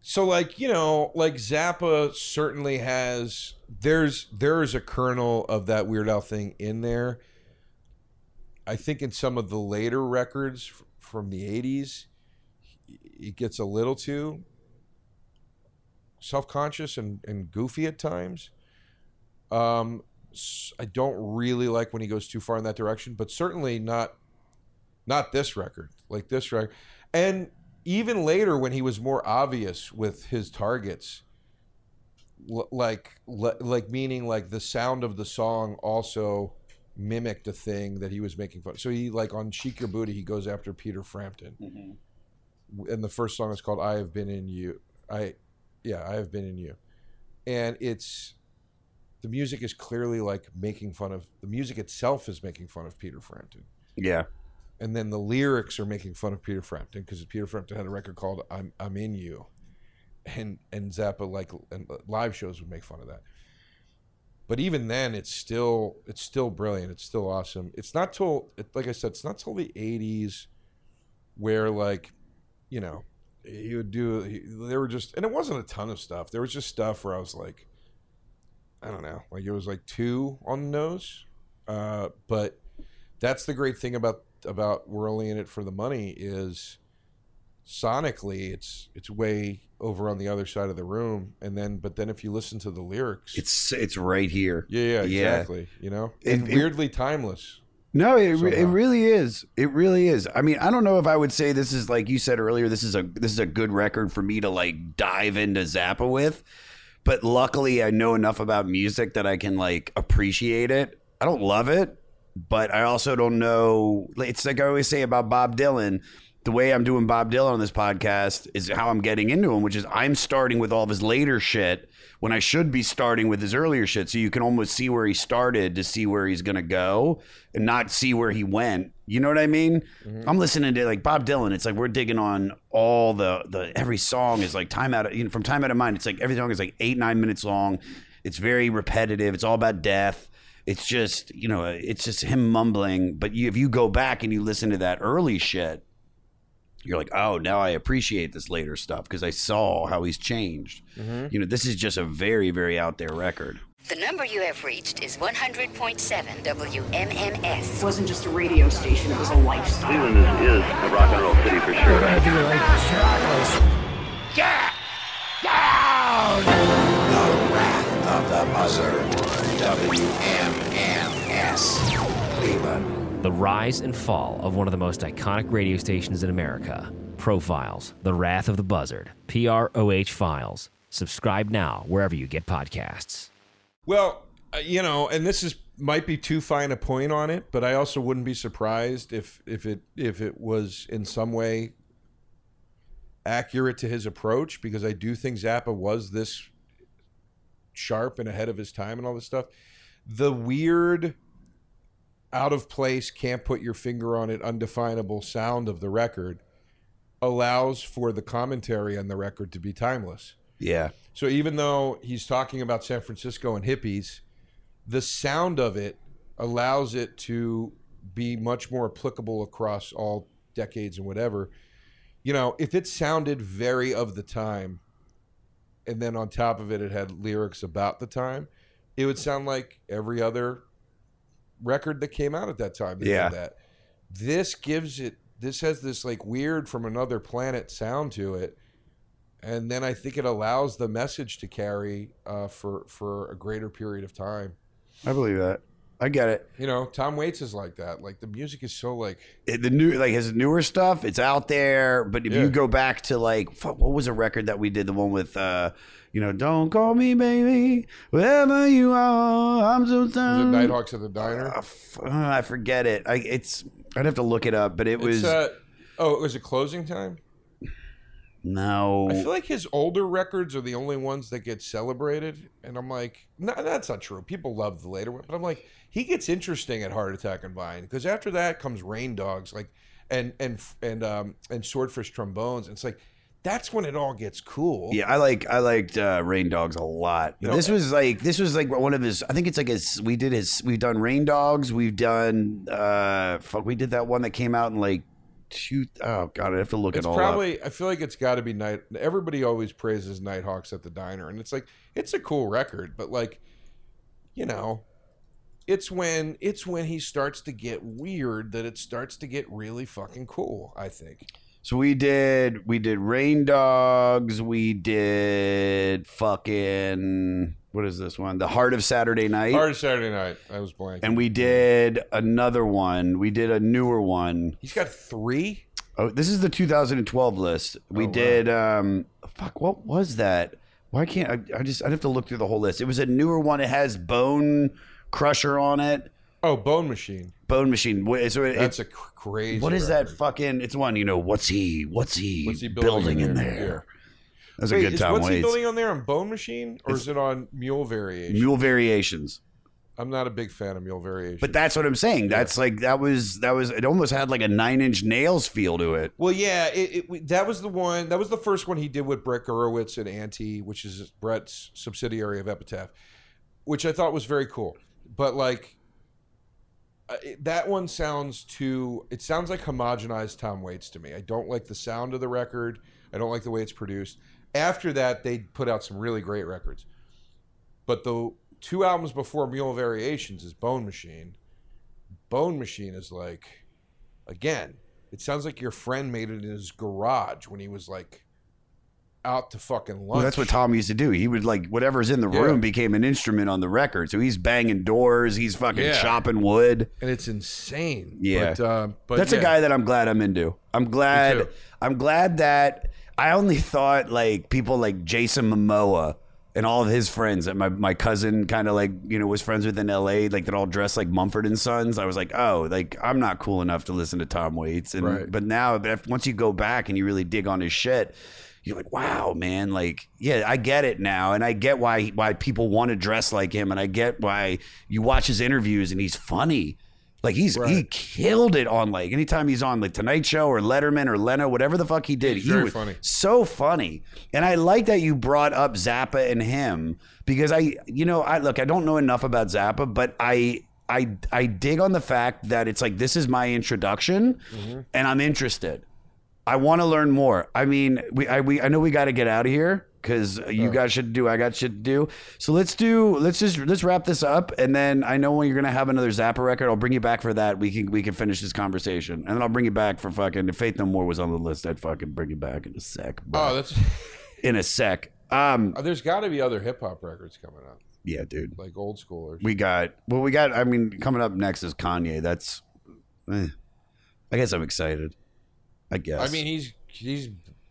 so like you know, like Zappa certainly has. There's there is a kernel of that Weird Al thing in there. I think in some of the later records from the '80s, it gets a little too self-conscious and, and goofy at times. Um, I don't really like when he goes too far in that direction, but certainly not not this record. Like this record, and even later when he was more obvious with his targets, like like meaning like the sound of the song also mimicked a thing that he was making fun. Of so he like on "Sheik Yerbouti," he goes after Peter Frampton, mm-hmm. and the first song is called "I Have Been in You." I, yeah, I have been in you, and it's the music is clearly like making fun of the music itself is making fun of Peter Frampton. Yeah. And then the lyrics are making fun of Peter Frampton because Peter Frampton had a record called "I'm I'm in You," and and Zappa like and uh, live shows would make fun of that. But even then, it's still it's still brilliant. It's still awesome. It's not till like I said, it's not till the '80s where like you know he would do. He, there were just and it wasn't a ton of stuff. There was just stuff where I was like, I don't know, like it was like two on the nose. Uh, but that's the great thing about about we're only in it for the money is sonically it's it's way over on the other side of the room and then but then if you listen to the lyrics It's it's right here. yeah yeah Yeah. exactly you know It- and it- weirdly timeless No, it, it really is. It really is. I mean, I don't know if I would say this is like you said earlier. This is a this is a good record for me to like dive into Zappa with. But luckily, I know enough about music that I can like appreciate it. I don't love it, but I also don't know. It's like I always say about Bob Dylan. The way I'm doing Bob Dylan on this podcast is how I'm getting into him, which is I'm starting with all of his later shit when I should be starting with his earlier shit. So you can almost see where he started to see where he's gonna go and not see where he went. You know what I mean? Mm-hmm. I'm listening to like Bob Dylan. It's like we're digging on all the the every song is like time out of, you know, from time out of mind. It's like every song is like eight nine minutes long. It's very repetitive. It's all about death. It's just you know it's just him mumbling. But you, if you go back and you listen to that early shit, you're like, oh, now I appreciate this later stuff because I saw how he's changed. You know, this is just a very, very out there record. The number you have reached is 100.7 WMMS. It wasn't just a radio station, it was a lifestyle. Cleveland is, is a rock and roll city for sure. Yeah! Down! The Wrath of the Buzzard. WMMS. Cleveland. The rise and fall of one of the most iconic radio stations in America. Profiles, The Wrath of the Buzzard, PROH Files. Subscribe now wherever you get podcasts. well uh, you know and this is might be too fine a point on it but i also wouldn't be surprised if if it if it was in some way accurate to his approach because i do think zappa was this sharp and ahead of his time and all this stuff the weird out of place can't put your finger on it undefinable sound of the record allows for the commentary on the record to be timeless Yeah. so even though he's talking about San Francisco and hippies, the sound of it allows it to be much more applicable across all decades and whatever. You know, if it sounded very of the time, and then on top of it, it had lyrics about the time, it would sound like every other record that came out at that time. that Yeah. that. This gives it. This has this like weird from another planet sound to it and then I think it allows the message to carry uh, for for a greater period of time. I believe that. I get it. You know, Tom Waits is like that. Like the music is so like It- the new like his newer stuff it's out there but if Yeah. you go back to like fuck, what was a record that we did the one with uh you know don't call me baby wherever you are i'm so was it Nighthawks at the Diner. Uh, f- uh, i forget it i it's i'd have to look it up but it was It's, uh, oh, it was a closing time. No I feel like his older records are the only ones that get celebrated, and I'm like, no, that's not true. People love the later one, but I'm like, he gets interesting at Heart Attack and Vine because after that comes Rain Dogs, like, and and and um and Swordfish Trombones. And it's like that's when it all gets cool. yeah i like i liked uh rain dogs a lot You know- this was like this was like one of his i think it's like his we did his we've done rain dogs we've done uh fuck we did that one that came out in like two oh god i have to look It's it all up probably. I feel like it's got to be night. Everybody always praises Nighthawks at the diner, and it's like it's a cool record, but like, you know, it's when it's when he starts to get weird that it starts to get really fucking cool. I think. So we did we did Rain Dogs, we did fucking what is this one? The Heart of Saturday Night. Hard Saturday night. I was blank. and we did another one. We did a newer one. He's got three. Oh, this is the 2012 list. We Oh, wow. did um fuck what was that? Why can't I I just I'd have to look through the whole list. It was a newer one. It has Bone Crusher on it. Oh, Bone Machine. Bone Machine. Wh- So it, That's a cr- crazy. what is that record. fucking? It's one. You know what's he? What's he? What's he building, in there? That's Wait, a good is-. What's he building on there on Bone Machine, or is it on Mule Variation? Mule Variations. I'm not a big fan of Mule Variation. But that's what I'm saying. That's like that was that was it. Almost had like a Nine Inch Nails feel to it. Well, yeah, it, it, that was the one. That was the first one he did with Brett Gurewitz and Anti, which is Brett's subsidiary of Epitaph. which I thought was very cool. But like uh, it- that one sounds too. It sounds like homogenized Tom Waits to me. I don't like the sound of the record. I don't like the way it's produced. After that, they put out some really great records. But the two albums before Mule Variations is Bone Machine. Bone Machine is like, again, it sounds like your friend made it in his garage when he was like out to fucking lunch. Well, that's what Tom used to do. He would like whatever's in the Yeah. room became an instrument on the record. So he's banging doors, he's fucking Yeah. chopping wood. and it's insane. Yeah, but, uh, but that's yeah. a guy that I'm glad I'm into. I'm glad. I'm glad that I only thought like people like Jason Momoa and all of his friends that my my cousin kind of like you know was friends with in L.A. Like that all dressed like Mumford and Sons. I was like, oh, like I'm not cool enough to listen to Tom Waits. And Right. but now, but if, once you go back and you really dig on his shit. You're like, wow, man. Like, yeah, I get it now, and I get why why people want to dress like him, and I get why you watch his interviews and he's funny. Like he's he killed it on like anytime he's on like Tonight Show or Letterman or Leno, whatever the fuck he did. He's he very was funny. so funny. And I like that you brought up Zappa and him because I you know, I look, I don't know enough about Zappa, but I I I dig on the fact that it's like this is my introduction mm-hmm. and I'm interested. I want to learn more. I mean, we I we I know we got to get out of here because you guys should do. I got shit to do. So let's do. Let's just let's wrap this up, and then I know when you're gonna have another Zappa record, I'll bring you back for that. We can we can finish this conversation, and then I'll bring you back for fucking. If Faith No More was on the list, I'd fucking bring you back in a sec. bro. Oh, that's. in a sec. Um, Uh, There's got to be other hip hop records coming up, yeah, dude. like old schoolers. We got well. We got. I mean, coming up next is Kanye. That's. eh. I guess I'm excited. I guess. I mean, he's he's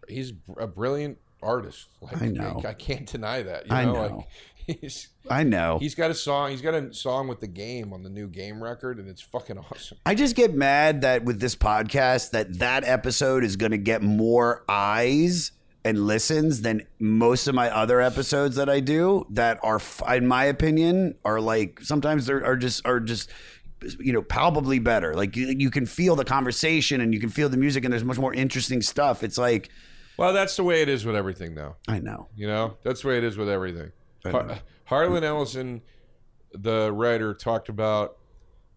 he's a brilliant artist. Like, I know. I can't deny that. You I know, know. Like, he's I know. he's got a song. He's got a song with the game on the new game record, and it's fucking awesome. I just get mad that with this podcast that that episode is going to get more eyes and listens than most of my other episodes that I do that are in my opinion are like sometimes they're are just are just you know palpably better like you, you can feel the conversation and you can feel the music and there's much more interesting stuff it's like Well, that's the way it is with everything, though. I know You know, that's the way it is with everything. Har- Harlan Ellison, the writer, talked about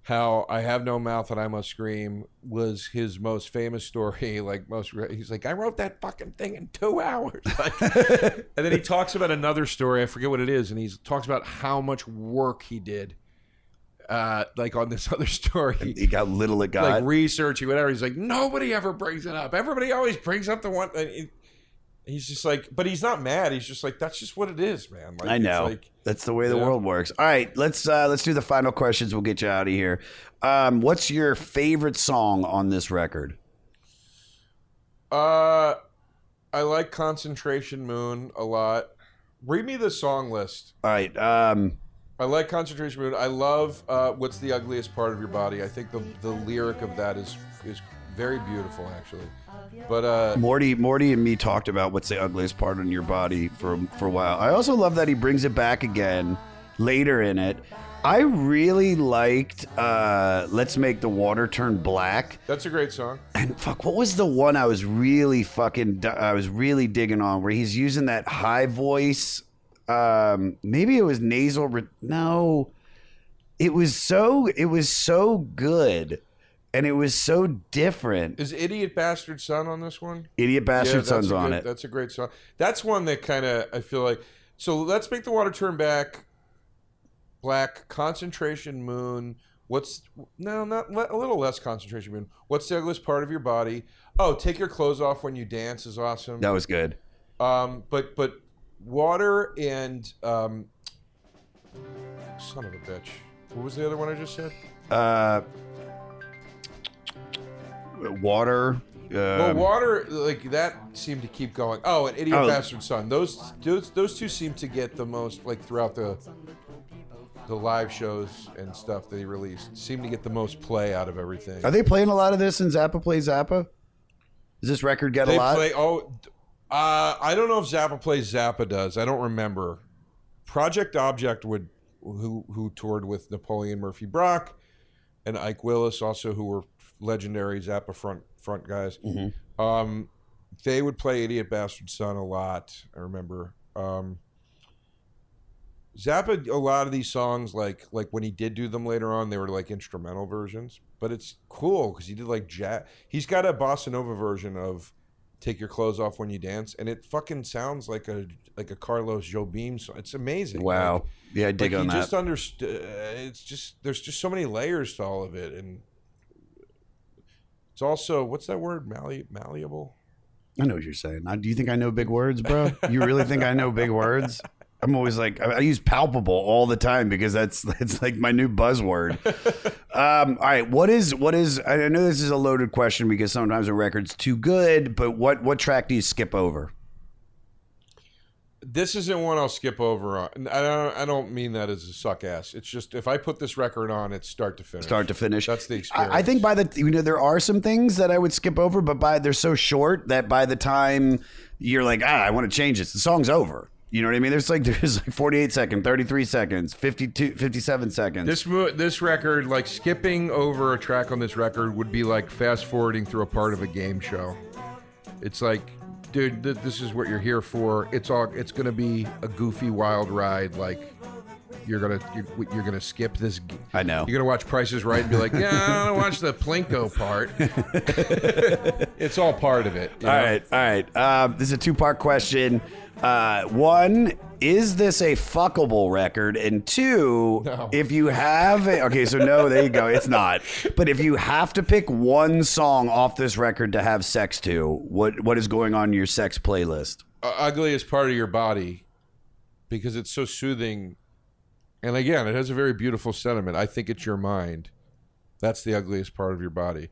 how "I Have No Mouth and I Must Scream" was his most famous story. Like most, he's like, "I wrote that fucking thing in two hours." Like, and then he talks about another story. I forget what it is, and he talks about how much work he did. Uh, like on this other story, he got little it got like researching whatever. He's like, nobody ever brings it up. Everybody always brings up the one. and it- he's just like, but he's not mad. He's just like, that's just what it is, man. Like, I know. like- That's the way the Yeah. world works. All right, let's uh, let's do the final questions. We'll get you out of here. Um, what's your favorite song on this record? Uh, I like Concentration Moon a lot. Read me the song list. All right. Um, I like Concentration Moon. I love uh, What's the Ugliest Part of Your Body. I think the the lyric of that is is very beautiful, actually. But uh, Morty, Morty, and me talked about what's the ugliest part on your body for for a while. I also love that he brings it back again later in it. I really liked uh, "Let's Make the Water Turn Black." that's a great song. And fuck, what was the one I was really fucking I was really digging on where he's using that high voice? Um, maybe it was nasal. Re- no, it was so it was so good, and it was so different. Is Idiot Bastard Son on this one? Idiot Bastard that's Son's a on it. That's a great song. That's one that kind of I feel like. So let's make the water turn back. Black concentration moon. What's no, not a little less concentration moon. What's the ugliest part of your body? Oh, take your clothes off when you dance is awesome. That was good. Um, but but water and um, son of a bitch. What was the other one I just said? Uh, water. well, um, water like that seemed to keep going. Oh, and idiot Oh. bastard son. Those those those two seem to get the most like throughout the the live shows and stuff they released. Seem to get the most play out of everything. Are they playing a lot of this in Zappa Plays Zappa? Does this record get They a lot? play. Oh, d- uh, I don't know if Zappa plays. Zappa does. I don't remember. Project Object would who who toured with Napoleon Murphy Brock and Ike Willis, also who were legendary Zappa front front guys. Mm-hmm. Um, they would play Idiot Bastard Son a lot. I remember. Um, Zappa, a lot of these songs, like like when he did do them later on, they were like instrumental versions. But it's cool because he did like jazz. He's got a bossa nova version of "Take Your Clothes Off When You Dance," and it fucking sounds like a like a Carlos Jobim song. It's amazing. Wow. Like, Yeah, I dig like on he that. just understood. Uh, it's just there's just so many layers to all of it, and it's also what's that word? Malli- malleable. I know what you're saying. I, do you think I know big words, bro? You really think I know big words? I'm always like I, use palpable all the time because that's that's like my new buzzword. um, all right, what is what is? I know this is a loaded question because sometimes a record's too good, but what what track do you skip over? This isn't one I'll skip over on. I don't. I don't mean that as a suck ass. It's just if I put this record on, it's start to finish. Start to finish. That's the experience. I, I think by the you know there are some things that I would skip over, but by they're so short that by the time you're like ah I want to change this, the song's over. You know what I mean? There's like there's like 48 seconds, 33 seconds, 52, 57 seconds. This mo- this record, like skipping over a track on this record, would be like fast forwarding through a part of a game show. It's like, dude, th- this is what you're here for. It's all. It's gonna be a goofy, wild ride. Like you're gonna you're, you're gonna skip this. g- I know. You're gonna watch Prices Right and be like, yeah, I don't watch the Plinko part. it's all part of it. All know? right, all right. Um, this is a two part question. Uh, one, is this a fuckable record? And two, No. if you have a, okay, so no, there you go. It's not. But if you have to pick one song off this record to have sex to, what what is going on your sex playlist? uh, ugly is part of your body because it's so soothing. And again, it has a very beautiful sentiment. I think it's your mind. That's the ugliest part of your body.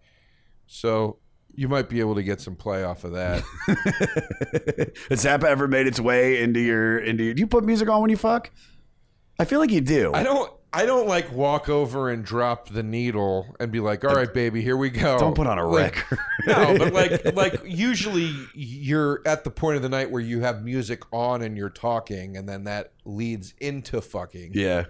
So you might be able to get some play off of that. Has Zappa ever made its way into your into your, do you put music on when you fuck? I feel like you do. I don't I don't like walk over and drop the needle and be like, "All right, baby, here we go." Don't put on a Like, record. no, but like like usually you're at the point of the night where you have music on and you're talking and then that leads into fucking. Yeah.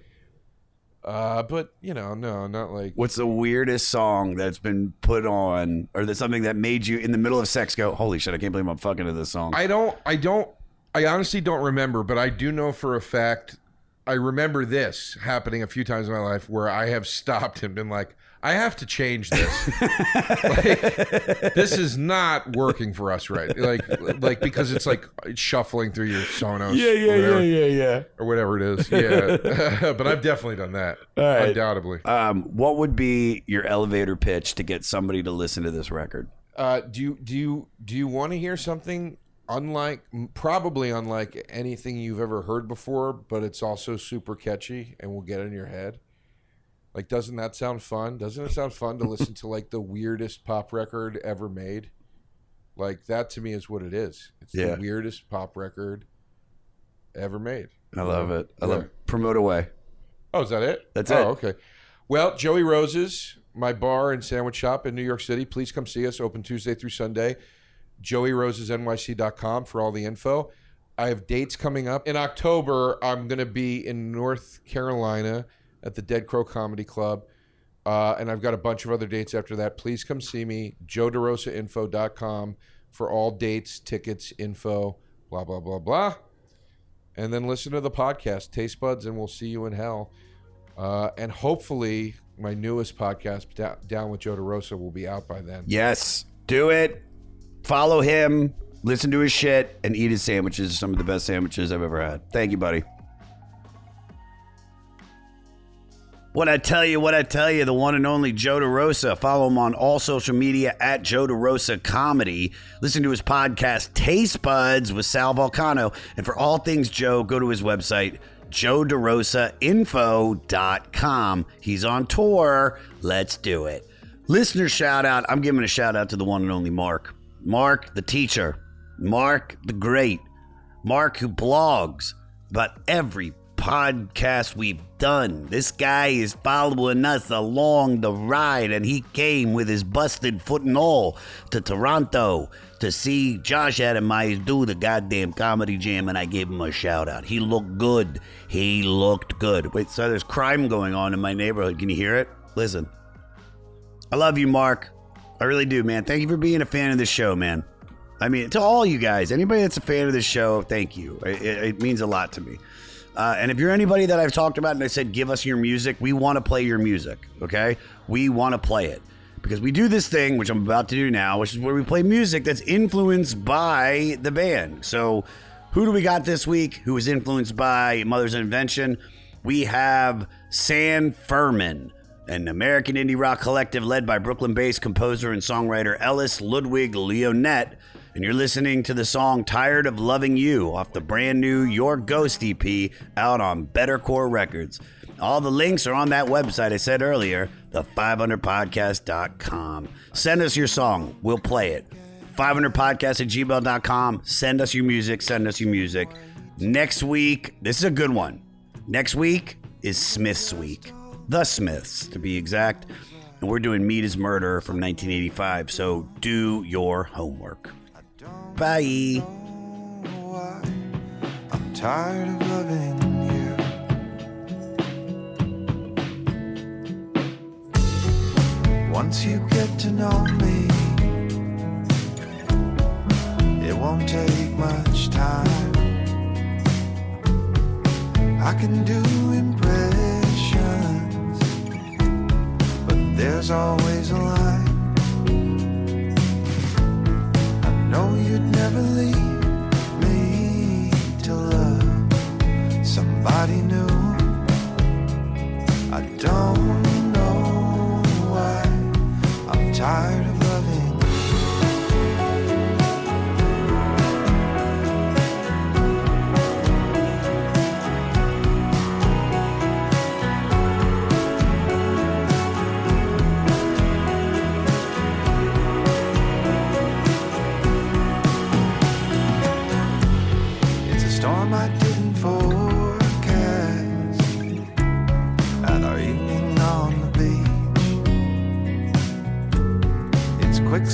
Uh, but you know, no, not like What's the weirdest song that's been put on, or that's something that made you in the middle of sex go, "Holy shit! I can't believe I'm fucking to this song." I don't I don't I honestly don't remember, but I do know for a fact I remember this happening a few times in my life where I have stopped and been like, I have to change this. like, this is not working for us right. Like like because it's like shuffling through your Sonos. Yeah, yeah, or whatever, yeah, yeah, yeah. Or whatever it is. Yeah. but I've definitely done that. All right. Undoubtedly. Um, what would be your elevator pitch to get somebody to listen to this record? Uh, do you do you do you want to hear something unlike probably unlike anything you've ever heard before, but it's also super catchy and will get in your head? Like, doesn't that sound fun? Doesn't it sound fun to listen to like the weirdest pop record ever made? Like that to me is what it is. It's Yeah. the weirdest pop record ever made. I love it. I Yeah. love promote away. Oh, is that it? That's oh, it. okay. Well, Joey Rose's, my bar and sandwich shop in New York City. Please come see us. Open Tuesday through Sunday. JoeyRosesNYC.com for all the info. I have dates coming up. In October, I'm going to be in North Carolina at the Dead Crow Comedy Club. Uh, and I've got a bunch of other dates after that. Please come see me. JoeDeRosaInfo.com for all dates, tickets, info, blah, blah, blah, blah. And then listen to the podcast, Taste Buds, and we'll see you in hell. Uh, and hopefully, my newest podcast, Down with Joe DeRosa, will be out by then. Yes, do it. Follow him, listen to his shit, and eat his sandwiches. Some of the best sandwiches I've ever had. Thank you, buddy. What I tell you, what I tell you, the one and only Joe DeRosa. Follow him on all social media at Joe DeRosa Comedy. Listen to his podcast, Taste Buds with Sal Vulcano. And for all things Joe, go to his website, joederosainfo.com. He's on tour. Let's do it. Listener shout out. I'm giving a shout out to the one and only Mark. Mark, the teacher. Mark, the great. Mark, who blogs about every podcast we've done. This guy is following us along the ride, and he came with his busted foot and all to Toronto to see Josh Adam Meyers do the goddamn comedy jam, and I gave him a shout out. He looked good. He looked good. Wait, so there's crime going on in my neighborhood. Can you hear it? Listen. I love you, Mark. I really do, man. Thank you for being a fan of this show, man. I mean, to all you guys, anybody that's a fan of this show, thank you. It, it- it means a lot to me. Uh, and if you're anybody that I've talked about and I said, give us your music, we want to play your music. Okay, we want to play it because we do this thing, which I'm about to do now, which is where we play music that's influenced by the band. So, who do we got this week? Who was influenced by Mother's Invention? We have San Fermin, an American indie rock collective led by Brooklyn based composer and songwriter Ellis Ludwig Leonette. And you're listening to the song Tired of Loving You off the brand new Your Ghost EP out on Bettercore Records. All the links are on that website I said earlier, the500podcast.com. Send us your song, we'll play it. 500podcast at gmail.com. Send us your music, send us your music. Next week, this is a good one. Next week is Smiths Week. The Smiths, to be exact. And we're doing Meat is Murder from 1985, so do your homework. Bye. I'm tired of loving you. Once you get to know me, it won't take much time. I can do impressions, but there's always a line. Know you'd never leave me to love somebody new. I don't know why I'm tired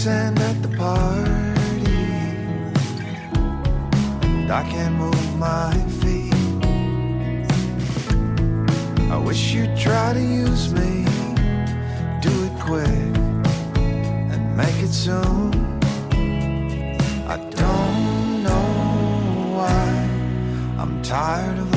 It's at the party, and I can't move my feet. I wish you'd try to use me, do it quick and make it soon. I don't know why I'm tired of